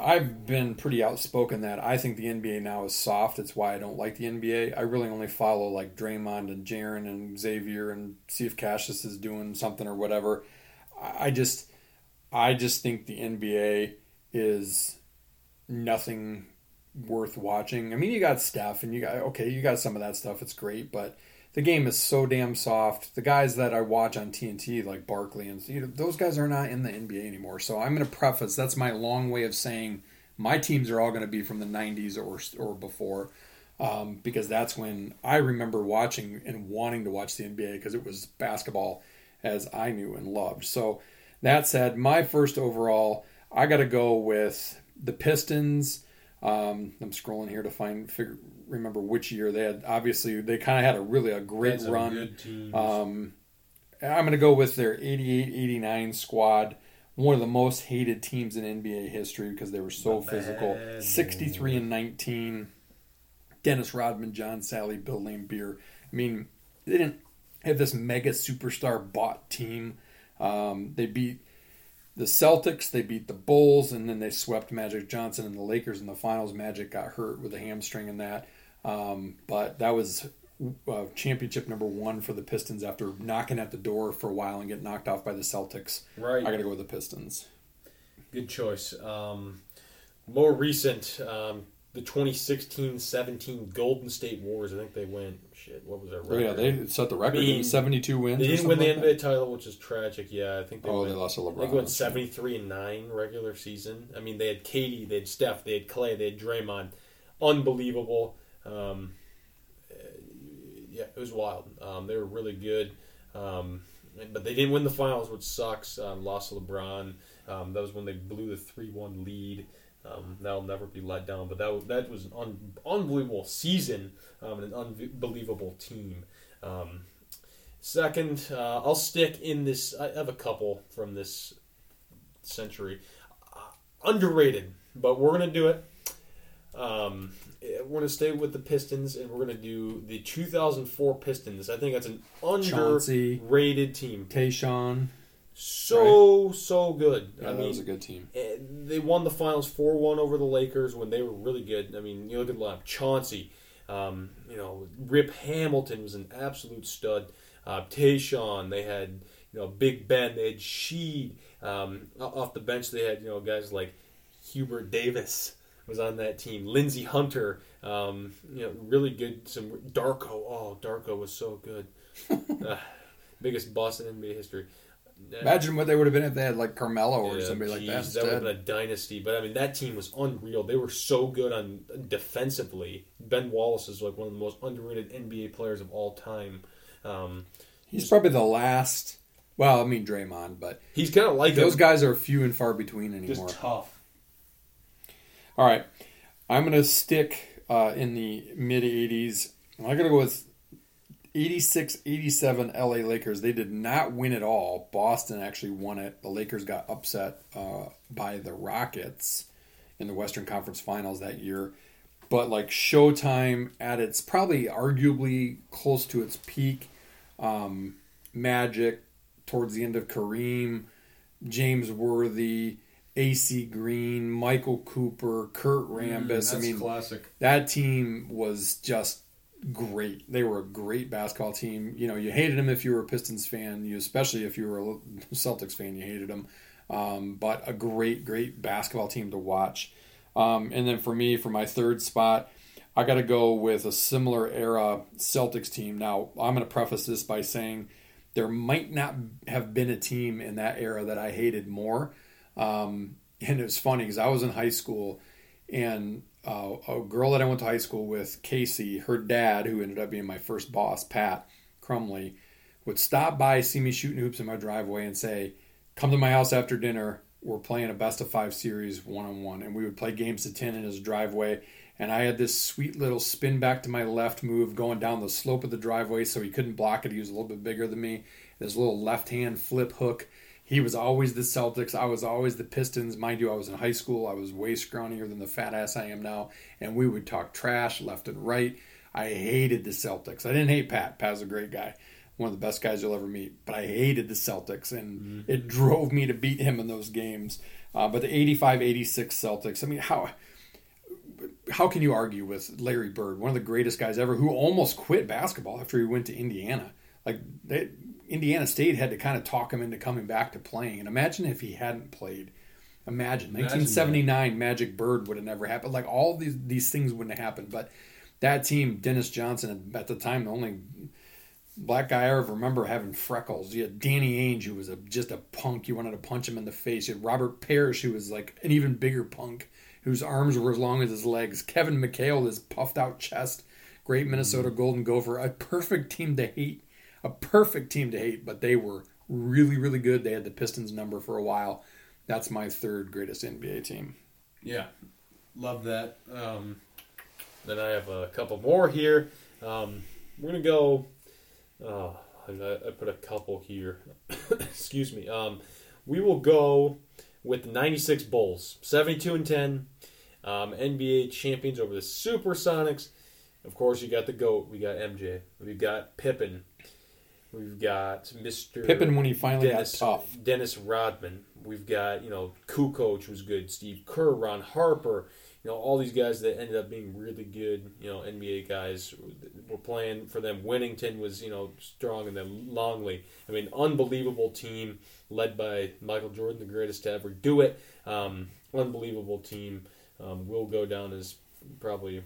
I've been pretty outspoken that I think the NBA now is soft. It's why I don't like the NBA. I really only follow like Draymond and Jaren and Xavier and see if Cassius is doing something or whatever. I just, I just think the NBA is nothing worth watching. I mean, you got Steph and you got okay, you got some of that stuff. It's great, but the game is so damn soft. The guys that I watch on TNT, like Barkley and you know, those guys are not in the NBA anymore. So I'm going to preface. That's my long way of saying my teams are all going to be from the '90s or or before, um, because that's when I remember watching and wanting to watch the NBA because it was basketball as I knew and loved. So that said, my first overall, I got to go with the Pistons. Um, I'm scrolling here to find figure remember which year they had. Obviously, they kind of had a really a great That's run. Um, I'm going to go with their 88 89 squad. One of the most hated teams in NBA history because they were so Not physical. bad. 63 and 19. Dennis Rodman, John Salley, Bill Laimbeer. I mean, they didn't have this mega superstar bought team. Um, they beat the Celtics, they beat the Bulls, and then they swept Magic Johnson and the Lakers in the finals. Magic got hurt with a hamstring in that. Um, but that was uh, championship number one for the Pistons after knocking at the door for a while and get knocked off by the Celtics. right. I got to go with the Pistons. Good choice. Um, more recent, um, the 2016-17 Golden State Wars. I think they went. Shit, what was their Oh, yeah, they set the record. I mean, 72 wins. They didn't win the something NBA like title, which is tragic. Yeah, I think they Oh, went, they lost to LeBron. they went 73 and nine regular season. I mean, they had Katie, they had Steph, they had Clay, they had Draymond. Unbelievable. Um, yeah, it was wild. Um, they were really good. Um, but they didn't win the finals, which sucks. Um, lost LeBron. Um, that was when they blew the three-one lead. Um, that'll never be let down. But that was, that was an un- unbelievable season um, and an unbelievable team. Second, uh, I'll stick in this. I have a couple from this century. Uh, underrated, but we're gonna do it. Um, eh, we're gonna stay with the Pistons, and we're gonna do the 2004 Pistons. I think that's an Chauncey. underrated team. Tayshaun. So so good. Yeah, I that mean, was a good team. eh, they won the finals four one over the Lakers when they were really good. I mean, you look at the lineup, Chauncey, um, you know, Rip Hamilton was an absolute stud. Uh, Tayshaun, they had you know Big Ben, they had Sheed. Um, off the bench, they had you know guys like Hubert Davis was on that team. Lindsey Hunter, um, you know, really good. Some Darko, oh Darko was so good. uh, biggest bust in NBA history. Imagine what they would have been if they had like Carmelo or Yeah, somebody like that geez, that would have been a dynasty. But I mean, that team was unreal. They were so good on defensively. Ben Wallace is like one of the most underrated NBA players of all time. Um, He's probably the last. Well, I mean Draymond, but he's kind of like those him. guys are few and far between anymore. Just tough. All right, I'm gonna stick uh, in the mid '80s. I'm gonna go with 86, 87 LA Lakers. They did not win it all. Boston actually won it. The Lakers got upset uh, by the Rockets in the Western Conference Finals that year. but like Showtime at its probably arguably close to its peak. Um, Magic towards the end of Kareem, James Worthy, AC Green, Michael Cooper, Kurt Rambis. Mm, I mean, classic. that team was just great. They were a great basketball team. You know, you hated them if you were a Pistons fan. You especially if you were a Celtics fan, you hated them. Um, but a great, great basketball team to watch. Um, and then for me, for my third spot, I got to go with a similar era Celtics team. Now, I'm going to preface this by saying there might not have been a team in that era that I hated more. Um, and it was funny because I was in high school and uh, a girl that I went to high school with, Casey, her dad, who ended up being my first boss, Pat Crumley, would stop by, see me shooting hoops in my driveway, and say, Come to my house after dinner. We're playing a best of five series one on one. And we would play games to 10 in his driveway. And I had this sweet little spin back to my left move going down the slope of the driveway so he couldn't block it. He was a little bit bigger than me. This little left hand flip hook. He was always the Celtics. I was always the Pistons. Mind you, I was in high school. I was way scrawnier than the fat ass I am now. And we would talk trash left and right. I hated the Celtics. I didn't hate Pat. Pat's a great guy. One of the best guys you'll ever meet. But I hated the Celtics. And it drove me to beat him in those games. Uh, but the 85 86 Celtics, I mean, how how can you argue with Larry Bird, one of the greatest guys ever, who almost quit basketball after he went to Indiana? Like they, Indiana State had to kind of talk him into coming back to playing. And imagine if he hadn't played. Imagine, Imagine 1979 Magic Bird would have never happened. Like all these these things wouldn't have happened. But that team, Dennis Johnson, at the time the only black guy I ever remember having freckles. You had Danny Ainge, who was a, just a punk. You wanted to punch him in the face. You had Robert Parish, who was like an even bigger punk, whose arms were as long as his legs. Kevin McHale, his puffed out chest. Great Minnesota mm. Golden Gopher. A perfect team to hate. A perfect team to hate, but they were really, really good. They had the Pistons number for a while. That's my third greatest NBA team. Yeah, love that. Um, Then I have a couple more here. Um, we're gonna go. Oh, I, I put a couple here. Excuse me. Um, we will go with the '96 Bulls, 72 and 10, um, NBA champions over the Supersonics. Of course, you got the goat. We got MJ. We've got Pippen. We've got Mr. Pippen when he finally Dennis, got tough. Dennis Rodman. We've got you know Kukoc was good. Steve Kerr, Ron Harper. You know all these guys that ended up being really good. You know NBA guys were playing for them. Wennington was you know strong, and then Longley. I mean, unbelievable team led by Michael Jordan, the greatest to ever do it. Um, unbelievable team. Um, will go down as probably,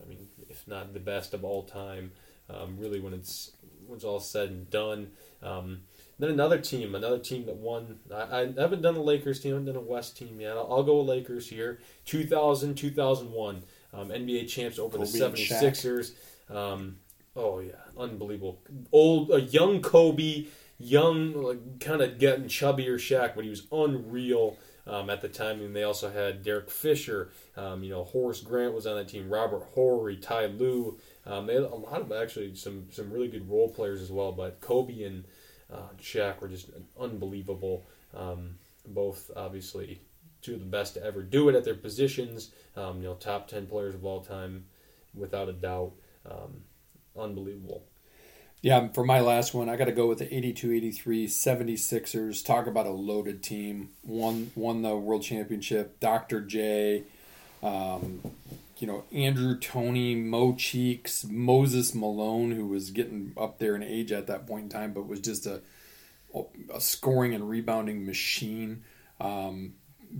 I mean, if not the best of all time. Um, really, when it's it's all said and done. Um, then another team, another team that won. I, I haven't done a Lakers team, I haven't done a West team yet. I'll, I'll go with Lakers here. 2000, 2001. Um, NBA champs over the Kobe and 76ers. Um, oh, yeah. Unbelievable. Old, a young Kobe, young, like, kind of getting chubbier Shaq, but he was unreal. Um, at the time, and they also had Derek Fisher. Um, you know, Horace Grant was on that team. Robert Horry, Ty Lue. Um, they had a lot of actually some some really good role players as well. But Kobe and uh, Shaq were just unbelievable. Um, both obviously two of the best to ever do it at their positions. Um, you know, top ten players of all time, without a doubt. Um, unbelievable. Yeah, for my last one, I got to go with the 82-83 76ers. Talk about a loaded team. Won won the world championship. Dr. J, um, you know, Andrew Toney, Mo Cheeks, Moses Malone, who was getting up there in age at that point in time, but was just a, a scoring and rebounding machine. Um,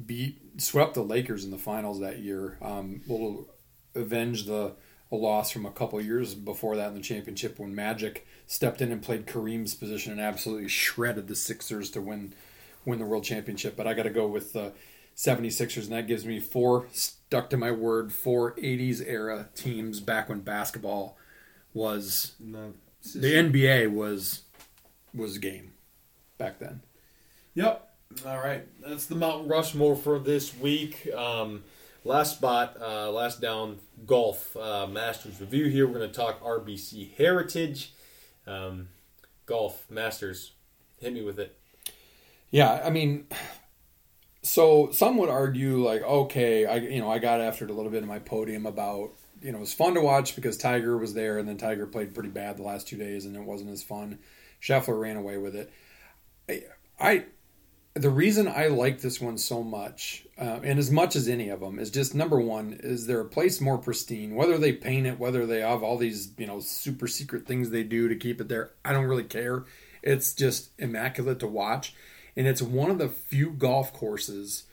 beat swept the Lakers in the finals that year. Um, will avenge the a loss from a couple years before that in the championship when Magic stepped in and played Kareem's position and absolutely shredded the Sixers to win win the world championship. But I got to go with the 76ers, and that gives me four, stuck to my word, four 80s era teams back when basketball was no, the NBA was was game back then. Yep. All right. That's the Mount Rushmore for this week. Um, last spot, uh, last down, golf uh, Masters review. Here we're going to talk RBC Heritage, um, golf Masters. Hit me with it. Yeah, I mean, so some would argue like, okay, I you know I got after it a little bit in my podium about you know it was fun to watch because Tiger was there, and then Tiger played pretty bad the last two days, and it wasn't as fun. Scheffler ran away with it. I, I the reason I like this one so much, uh, and as much as any of them, is just number one: is there a place more pristine? Whether they paint it, whether they have all these you know super secret things they do to keep it there, I don't really care. It's just immaculate to watch, and it's one of the few golf courses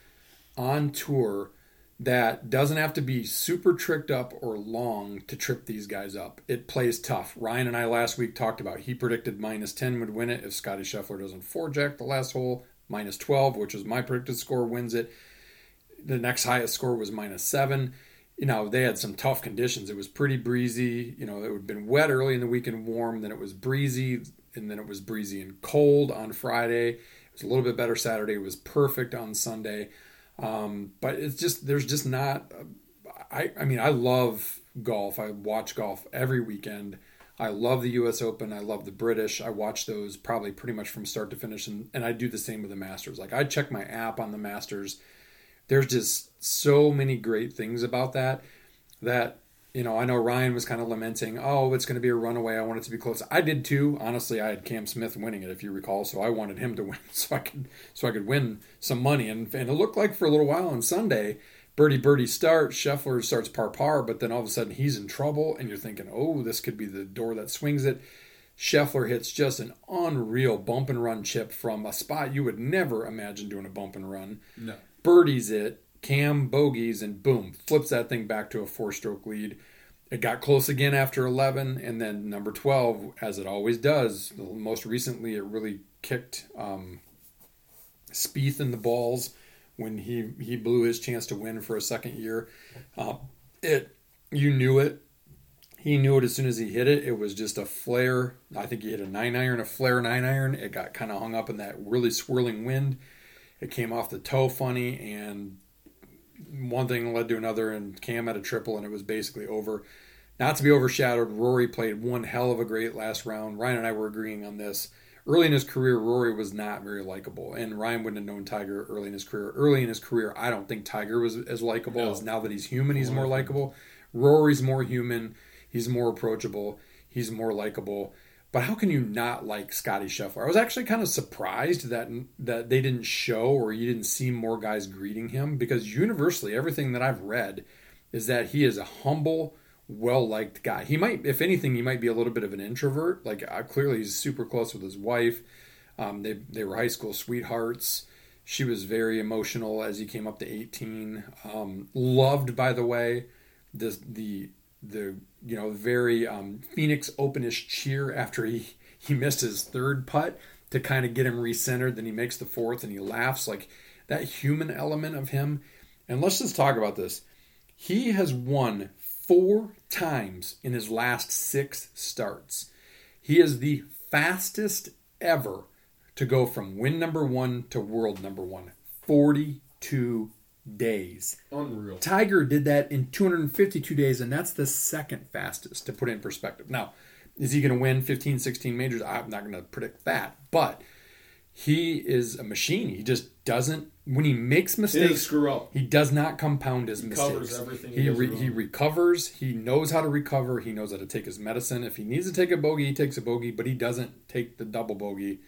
on tour that doesn't have to be super tricked up or long to trip these guys up. It plays tough. Ryan and I last week talked about he predicted minus 10 would win it if Scottie Scheffler doesn't forejack the last hole minus 12, which was my predicted score, wins it. The next highest score was minus 7. You know, they had some tough conditions. It was pretty breezy. You know, it had been wet early in the week and warm. Then it was breezy, and then it was breezy and cold on Friday. Was a little bit better Saturday. It was perfect on Sunday. Um, but it's just, there's just not, I, I mean, I love golf. I watch golf every weekend. I love the U.S. Open. I love the British. I watch those probably pretty much from start to finish, and, and I do the same with the Masters. Like I check my app on the Masters. There's just so many great things about that that you know. I know Ryan was kind of lamenting, "Oh, it's going to be a runaway. I want it to be close." I did too. Honestly, I had Cam Smith winning it, if you recall, so I wanted him to win, so I could so I could win some money. And and it looked like for a little while on Sunday birdie birdie start. Scheffler starts par par, but then all of a sudden he's in trouble, and you're thinking, oh, this could be the door that swings it. Scheffler hits just an unreal bump and run chip from a spot you would never imagine doing a bump and run. No. Birdies it, Cam bogeys, and boom, flips that thing back to a four stroke lead. It got close again after 11, and then number 12, as it always does. Most recently, it really kicked um, Spieth in the balls when he he blew his chance to win for a second year. Uh, it you knew it. He knew it as soon as he hit it. It was just a flare. I think he hit a nine iron, a flare nine iron. It got kind of hung up in that really swirling wind. It came off the toe funny, and one thing led to another, and Cam had a triple, and it was basically over. Not to be overshadowed, Rory played one hell of a great last round. Ryan and I were agreeing on this early in his career, Rory was not very likable, and Ryan wouldn't have known Tiger early in his career. Early in his career, I don't think Tiger was as likable No. as now that he's human. He's more likable. Rory's more human. He's more approachable. He's more likable. But how can you not like Scottie Scheffler? I was actually kind of surprised that that they didn't show or you didn't see more guys greeting him because universally everything that I've read is that he is a humble, well liked guy. He might, if anything, he might be a little bit of an introvert. Like uh, clearly, he's super close with his wife. Um, they they were high school sweethearts. She was very emotional as he came up to 18. Um, loved, by the way, the the the you know very um, Phoenix Openish cheer after he he missed his third putt to kind of get him recentered. Then he makes the fourth and he laughs like that human element of him. And let's just talk about this. He has won four times in his last six starts. He is the fastest ever to go from win number one to world number one. 42 days. Unreal. Tiger did that in 252 days, and that's the second fastest to put in perspective. Now, is he going to win 15, 16 majors? I'm not going to predict that, but he is a machine. He just doesn't, when he makes mistakes, screw up. he does not compound his mistakes. covers everything he He re- he recovers. He knows how to recover. He knows how to take his medicine. If he needs to take a bogey, he takes a bogey, but he doesn't take the double bogey.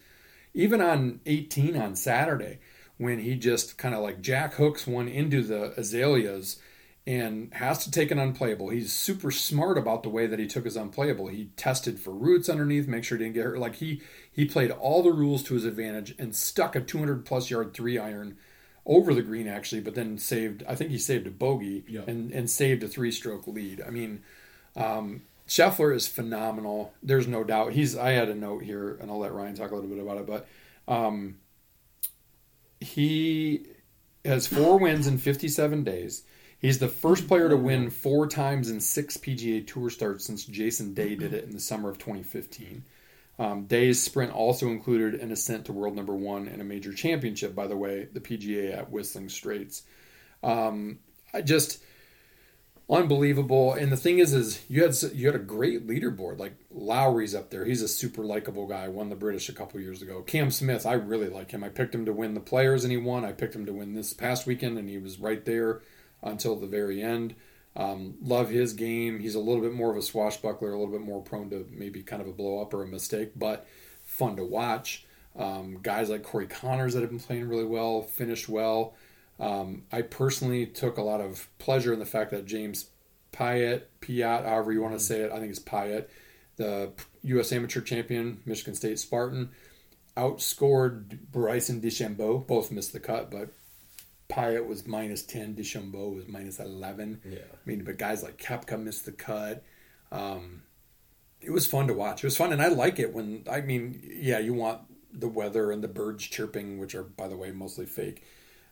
Even on 18 on Saturday, when he just kind of like jack hooks one into the azaleas and has to take an unplayable. He's super smart about the way that he took his unplayable. He tested for roots underneath, make sure he didn't get hurt. Like he he played all the rules to his advantage and stuck a 200 plus yard three iron over the green actually, but then saved. I think he saved a bogey Yeah. and and saved a three stroke lead. I mean, um, Scheffler is phenomenal. There's no doubt. He's. I had a note here, and I'll let Ryan talk a little bit about it. But um, he has four wins in 57 days. He's the first player to win four times in six PGA Tour starts since Jason Day did it in the summer of 2015. Um, Day's sprint also included an ascent to world number one and a major championship, by the way, the PGA at Whistling Straits. Um, I just unbelievable. And the thing is, is you had you had a great leaderboard. Like Lowry's up there. He's a super likable guy. Won the British a couple years ago. Cam Smith, I really like him. I picked him to win the Players, and he won. I picked him to win this past weekend, and he was right there until the very end. Um, love his game. He's a little bit more of a swashbuckler, a little bit more prone to maybe kind of a blow up or a mistake, but fun to watch. Um, guys like Corey Conners that have been playing really well, finished well. Um, I personally took a lot of pleasure in the fact that James Piat, Piat, however you want to say it, I think it's Piat, the U.S. amateur champion, Michigan State Spartan, outscored Bryson DeChambeau. Both missed the cut, but Piat was minus 10, DeChambeau was minus 11. Yeah. I mean, but guys like Koepka missed the cut. Um, it was fun to watch. It was fun, and I like it when, I mean, yeah, you want the weather and the birds chirping, which are, by the way, mostly fake.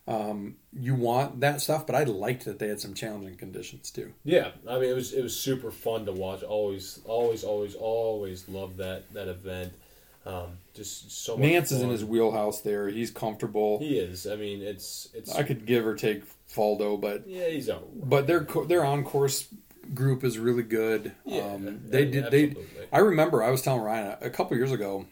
Um, you want that stuff, but I liked that they had some challenging conditions too. Yeah, I mean it was it was super fun to watch. Always, always, always, always loved that that event. Um, just so much. Nantz is in his wheelhouse there. He's comfortable. He is. I mean, it's it's. I could give or take Faldo, but yeah, he's out. but their their on course group is really good. Yeah, um, they did they. absolutely. I remember I was telling Ryan a, a couple years ago,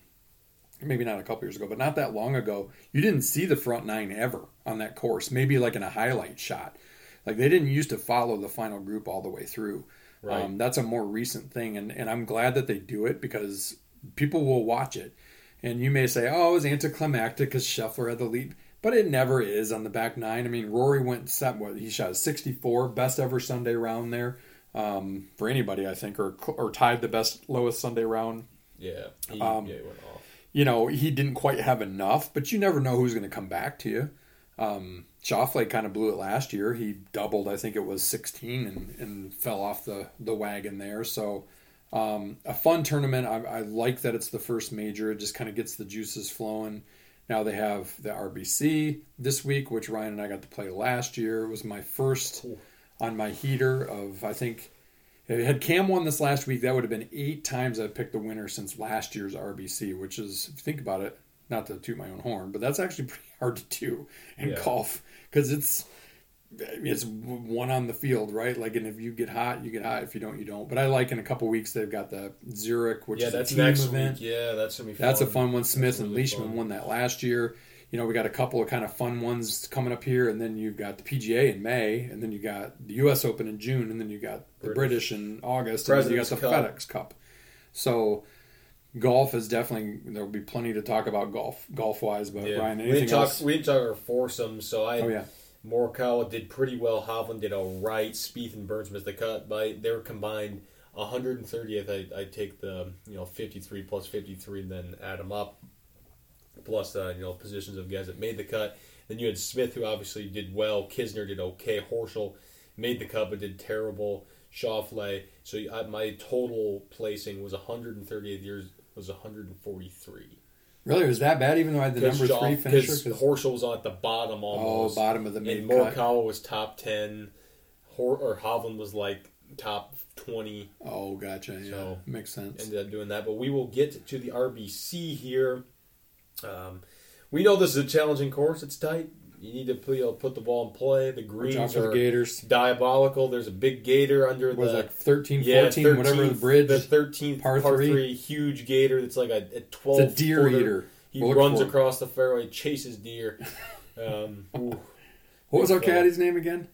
maybe not a couple years ago, but not that long ago. You didn't see the front nine ever on that course. Maybe like in a highlight shot. Like they didn't used to follow the final group all the way through. Right. Um, that's a more recent thing, and and I'm glad that they do it because people will watch it. And you may say, oh, it was anticlimactic because Scheffler had the lead. But it never is on the back nine. I mean, Rory went set, what, he shot a 64, best ever Sunday round there um, for anybody, I think, or, or tied the best lowest Sunday round. Yeah, he, Um, yeah, he went off. You know, he didn't quite have enough, but you never know who's going to come back to you. Um, Schauffele kind of blew it last year. He doubled, I think it was 16, and, and fell off the, the wagon there. So, um, a fun tournament. I, I like that it's the first major. It just kind of gets the juices flowing. Now they have the RBC this week, which Ryan and I got to play last year. It was my first on my heater of, I think, had Cam won this last week, that would have been eight times I've picked the winner since last year's RBC, which is, if you think about it, not to toot my own horn, but that's actually pretty hard to do in Yeah. golf because it's it's one on the field, right? Like, and if you get hot, you get hot. If you don't, you don't. But I like in a couple weeks they've got the Zurich, which Yeah, is that's a team next event. week. Yeah, that's gonna be. That's a fun. fun one. Smith That's and Leishman fun. won that last year. You know, we got a couple of kind of fun ones coming up here, and then you've got the PGA in May, and then you got the U.S. Open in June, and then you got the British, British. in August, and then you got the Cup. FedEx Cup. So, golf is definitely there'll be plenty to talk about golf golf wise. But Yeah. Ryan, we anything didn't talk. else? We didn't talk our foursome. So I. Oh yeah, Morikawa did pretty well. Hovland did all right. Spieth and Burns missed the cut, but they were combined 130th. I I take the you know 53 plus 53, and then add them up, plus uh, you know positions of guys that made the cut. Then you had Smith, who obviously did well. Kisner did okay. Horschel made the cut, but did terrible. Schauffele. So I, my total placing was 138th years was 143. really was that bad? Even though I had the number three finisher. Because 'Cause- Horschel was on at the bottom Oh, almost. bottom of the And mid cut. Morikawa was top ten, Hor- or Hovland was like top twenty. Oh, gotcha. Yeah, So, makes sense. Ended up doing that, but we will get to the RBC here. Um, we know this is a challenging course. It's tight. You need to put, you know, put the ball in play. The greens for the are Gators. diabolical. There's a big gator under Was the like 13, yeah, 14, whatever the bridge. The thirteenth par par, three. three. huge gator that's like a, a twelve. It's a deer eater. He We'll runs across the fairway, chases deer. Um, What was our caddy's name again?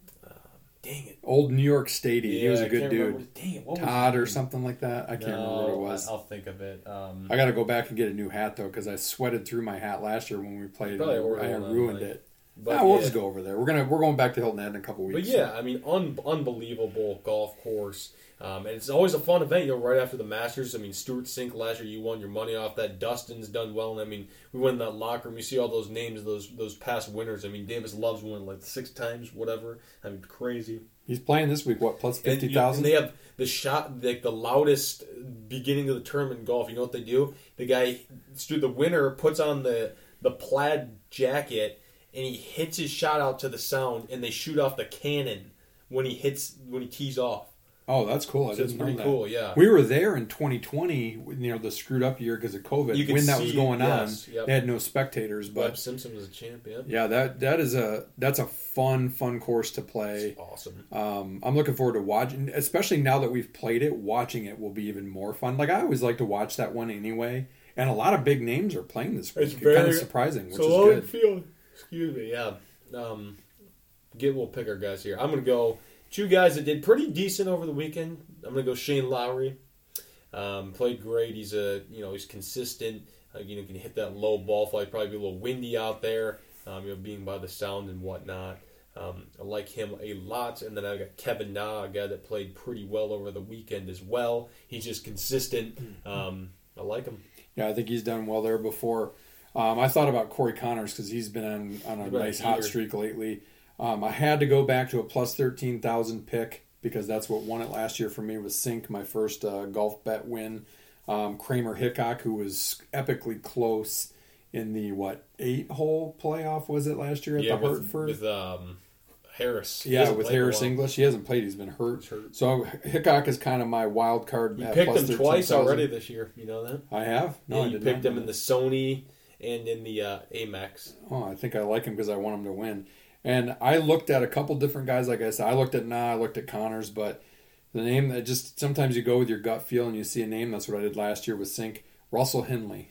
Dang it! Old New York Stady. he was a good dude. remember- Dang it! Todd or something like that. I can't remember what it was. I'll think of it. Um, I got to go back and get a new hat though because I sweated through my hat last year when we played. I ruined online. it. But Nah, we'll yeah. just go over there. We're gonna we're going back to Hilton Head in a couple weeks. But yeah, I mean, un- unbelievable golf course. Um, and it's always a fun event, you know, right after the Masters. I mean, Stewart Cink last year, you won your money off that. Dustin's done well. And I mean, we went in that locker room. You see all those names, those those past winners. I mean, Davis Love's won like six times, whatever. I mean, crazy. he's playing this week. What plus fifty thousand? they have the shot, like the loudest beginning of the tournament in golf. You know what they do? The guy, the winner, puts on the the plaid jacket and he hits his shot out to the sound, and they shoot off the cannon when he hits when he tees off. Oh, that's cool. I So it's pretty cool. Yeah. We were there in 2020, you know, the screwed up year because of COVID. When that was going yes, on, yep. they had no spectators. Webb But Simpson was a champion. yeah, that that is a that's a fun fun course to play. Awesome. Um, I'm looking forward to watching, especially now that we've played it. Watching it will be even more fun. Like I always like to watch that one anyway, and a lot of big names are playing this week. It's It's kind of surprising, which is good. field. Excuse me. Yeah. Um, get we'll pick our guys here. I'm gonna go two guys that did pretty decent over the weekend. I'm gonna go Shane Lowry. Um, played great. He's a you know he's consistent. Uh, you know can hit that low ball flight. Probably be a little windy out there. Um, you know being by the sound and whatnot. Um, I like him a lot. And then I got Kevin Na, a guy that played pretty well over the weekend as well. He's just consistent. Um, I like him. Yeah, I think he's done well there before. Um, I thought about Corey Conners because he's been on, on a nice hot streak lately. Um, I had to go back to a plus 13,000 pick because that's what won it last year for me was Cink, my first uh, golf bet win. Um, Kramer Hickok, who was epically close in the, what, eight hole playoff was it last year at yeah, the with, Hartford? with um, Harris. He yeah, hasn't with played in a Harris while. English. He hasn't played. He's been hurt. He's hurt. So Hickok is kind of my wild card. You at picked plus him twice 13,000. already this year. You know that? I have. No, yeah, I you did picked not him in the. Sony and in the uh, Amex. Oh, I think I like him because I want him to win. And I looked at a couple different guys. Like I said, I looked at Nah, I looked at Conners, but the name that just sometimes you go with your gut feel and you see a name. That's what I did last year with Cink. Russell Henley.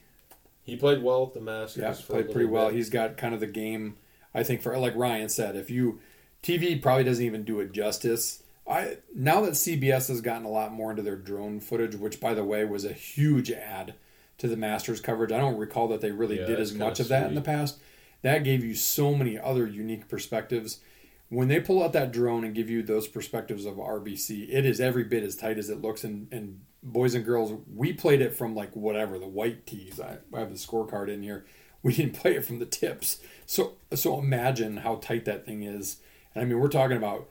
He played well at the Masters. Yeah, played pretty well. bit. He's got kind of the game. I think for like Ryan said, if you TV probably doesn't even do it justice. I now that CBS has gotten a lot more into their drone footage, which by the way was a huge add to the Masters coverage. I don't recall that they really Yeah, did as much of that in the past. That gave you so many other unique perspectives. When they pull out that drone and give you those perspectives of RBC, it is every bit as tight as it looks. And, and boys and girls, we played it from like whatever the white tees. I, I have the scorecard in here. We didn't play it from the tips. So so imagine how tight that thing is. And I mean, we're talking about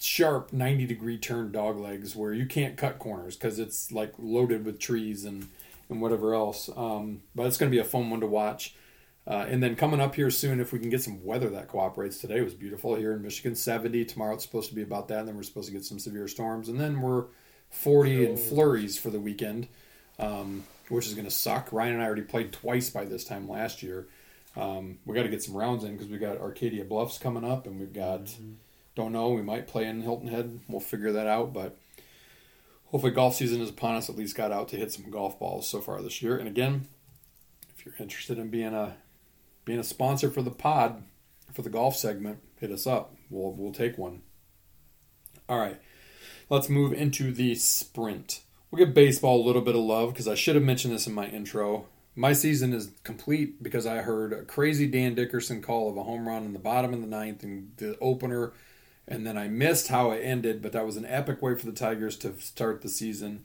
sharp 90 degree turn dog legs where you can't cut corners because it's like loaded with trees and and whatever else um, but it's going to be a fun one to watch uh, and then coming up here soon if we can get some weather that cooperates today was beautiful here in michigan 70 tomorrow it's supposed to be about that and then we're supposed to get some severe storms and then we're 40 and flurries for the weekend um, which is going to suck ryan and i already played twice by this time last year um, we got to get some rounds in because we got arcadia bluffs coming up and we've got don't know. We might play in Hilton Head. We'll figure that out. But hopefully, golf season is upon us. At least got out to hit some golf balls so far this year. And again, if you're interested in being a being a sponsor for the pod for the golf segment, hit us up. We'll we'll take one. All right, let's move into the sprint. We'll give baseball a little bit of love because I should have mentioned this in my intro. My season is complete because I heard a crazy Dan Dickerson call of a home run in the bottom of the ninth and the opener and then I missed how it ended, but that was an epic way for the Tigers to start the season.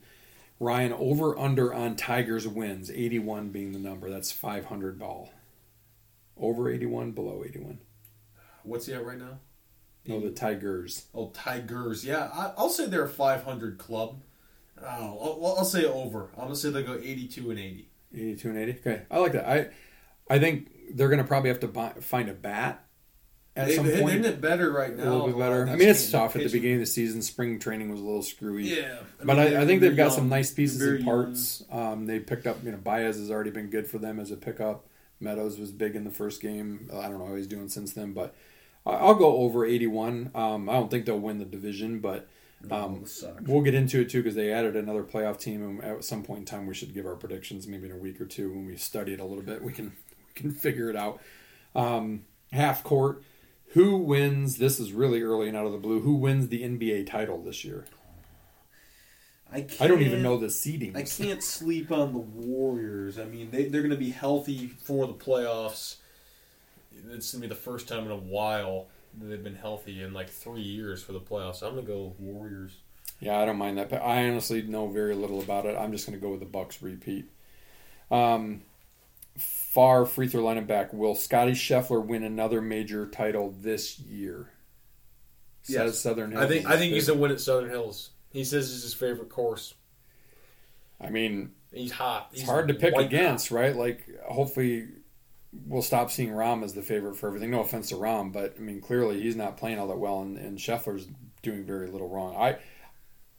Ryan over under on Tigers wins, 81 being the number. That's 500 ball. Over 81, below 81. What's he at right now? No, the Tigers. Oh, Tigers. Yeah, I, I'll say they're a 500 club. Oh, I'll, I'll say over. I'm gonna say they go 82 and 80. 82 and 80. Okay, I like that. I I think they're going to probably have to buy, find a bat at They- some point. Isn't it better right now? a little bit better. I mean, it's tough at the beginning of the season. Spring training was a little screwy. Yeah, but mean, I, I think they've got young. some nice pieces and parts. Um, they picked up, you know, Baez has already been good for them as a pickup. Meadows was big in the first game. I don't know how he's doing since then, but I- I'll go over 81. Um, I don't think they'll win the division, but um, we'll get into it too because they added another playoff team, and at some point in time, we should give our predictions. Maybe in a week or two when we study it a little bit, we can we can figure it out. Um, half court. Who wins? This is really early and out of the blue. Who wins the NBA title this year? I, can't, I don't even know the seeding. I can't sleep on the Warriors. I mean, they, they're going to be healthy for the playoffs. It's going to be the first time in a while that they've been healthy in like three years for the playoffs. I'm going to go Warriors. Yeah, I don't mind that, but I honestly know very little about it. I'm just going to go with the Bucks repeat. Um, far free throw line and back. Will Scottie Scheffler win another major title this year? Says Yes. Southern Hills. I think I think he's a win at Southern Hills. He says it's his favorite course. I mean, He's hot. it's He's hard to pick against, right? Like, hopefully, we'll stop seeing Rahm as the favorite for everything. No offense to Rahm, but I mean, clearly he's not playing all that well, and, and Scheffler's doing very little wrong. I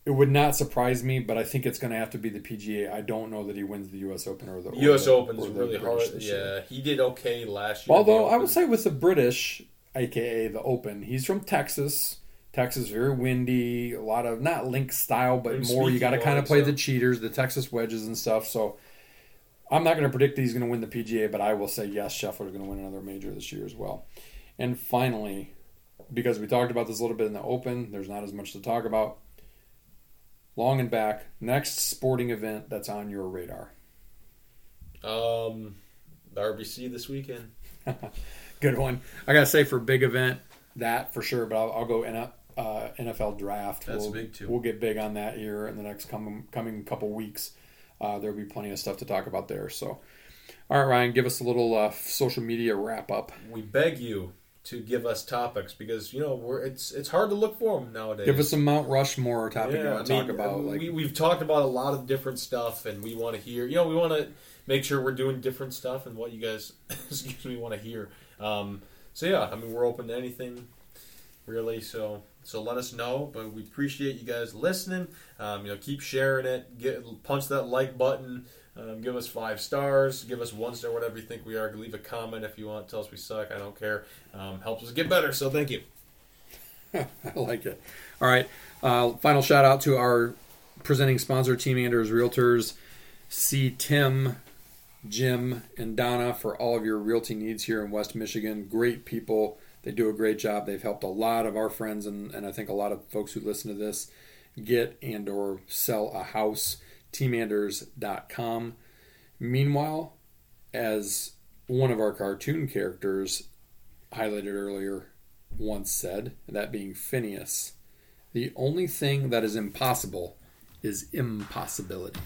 it would not surprise me, but I think it's going to have to be the PGA. I don't know that he wins the U.S. Open or the. U.S. the- Open's really British hard. Yeah, he did okay last year. Although I would say with the British, aka the Open, he's from Texas. Texas very windy, a lot of not link style, but And more you got to kind of play so- the cheaters, the Texas wedges and stuff. So I'm not going to predict that he's going to win the PGA, but I will say yes, Scheffler's going to win another major this year as well. And finally, because we talked about this a little bit in the open, there's not as much to talk about. Long and back, next sporting event that's on your radar. Um, RBC this weekend. Good one. I gotta say for big event that for sure, but I'll, I'll go in a, uh, NFL draft. That's we'll, big, too. We'll get big on that here in the next coming coming couple weeks. Uh, there'll be plenty of stuff to talk about there. So, all right, Ryan, give us a little uh, social media wrap up. We beg you to give us topics because you know we're it's it's hard to look for them nowadays. Give us some Mount Rushmore topic you want to talk about. we, we've talked about a lot of different stuff, and we want to hear. You know, we want to make sure we're doing different stuff and what you guys, excuse me, want to hear. Um, so yeah, I mean, we're open to anything, really. So so let us know. But we appreciate you guys listening. Um, you know, keep sharing it. Get punch that like button. Um, give us five stars. Give us one star, whatever you think we are. Leave a comment if you want. Tell us we suck. I don't care. Um, helps us get better. So thank you. I like it. All right. Uh, final shout out to our presenting sponsor, Team Anders Realtors. See Tim, Jim, and Donna for all of your realty needs here in West Michigan. Great people. They do a great job. They've helped a lot of our friends and, and I think a lot of folks who listen to this get and or sell a house. Teamanders.com. Meanwhile, as one of our cartoon characters highlighted earlier once said, that being Phineas, the only thing that is impossible is impossibility.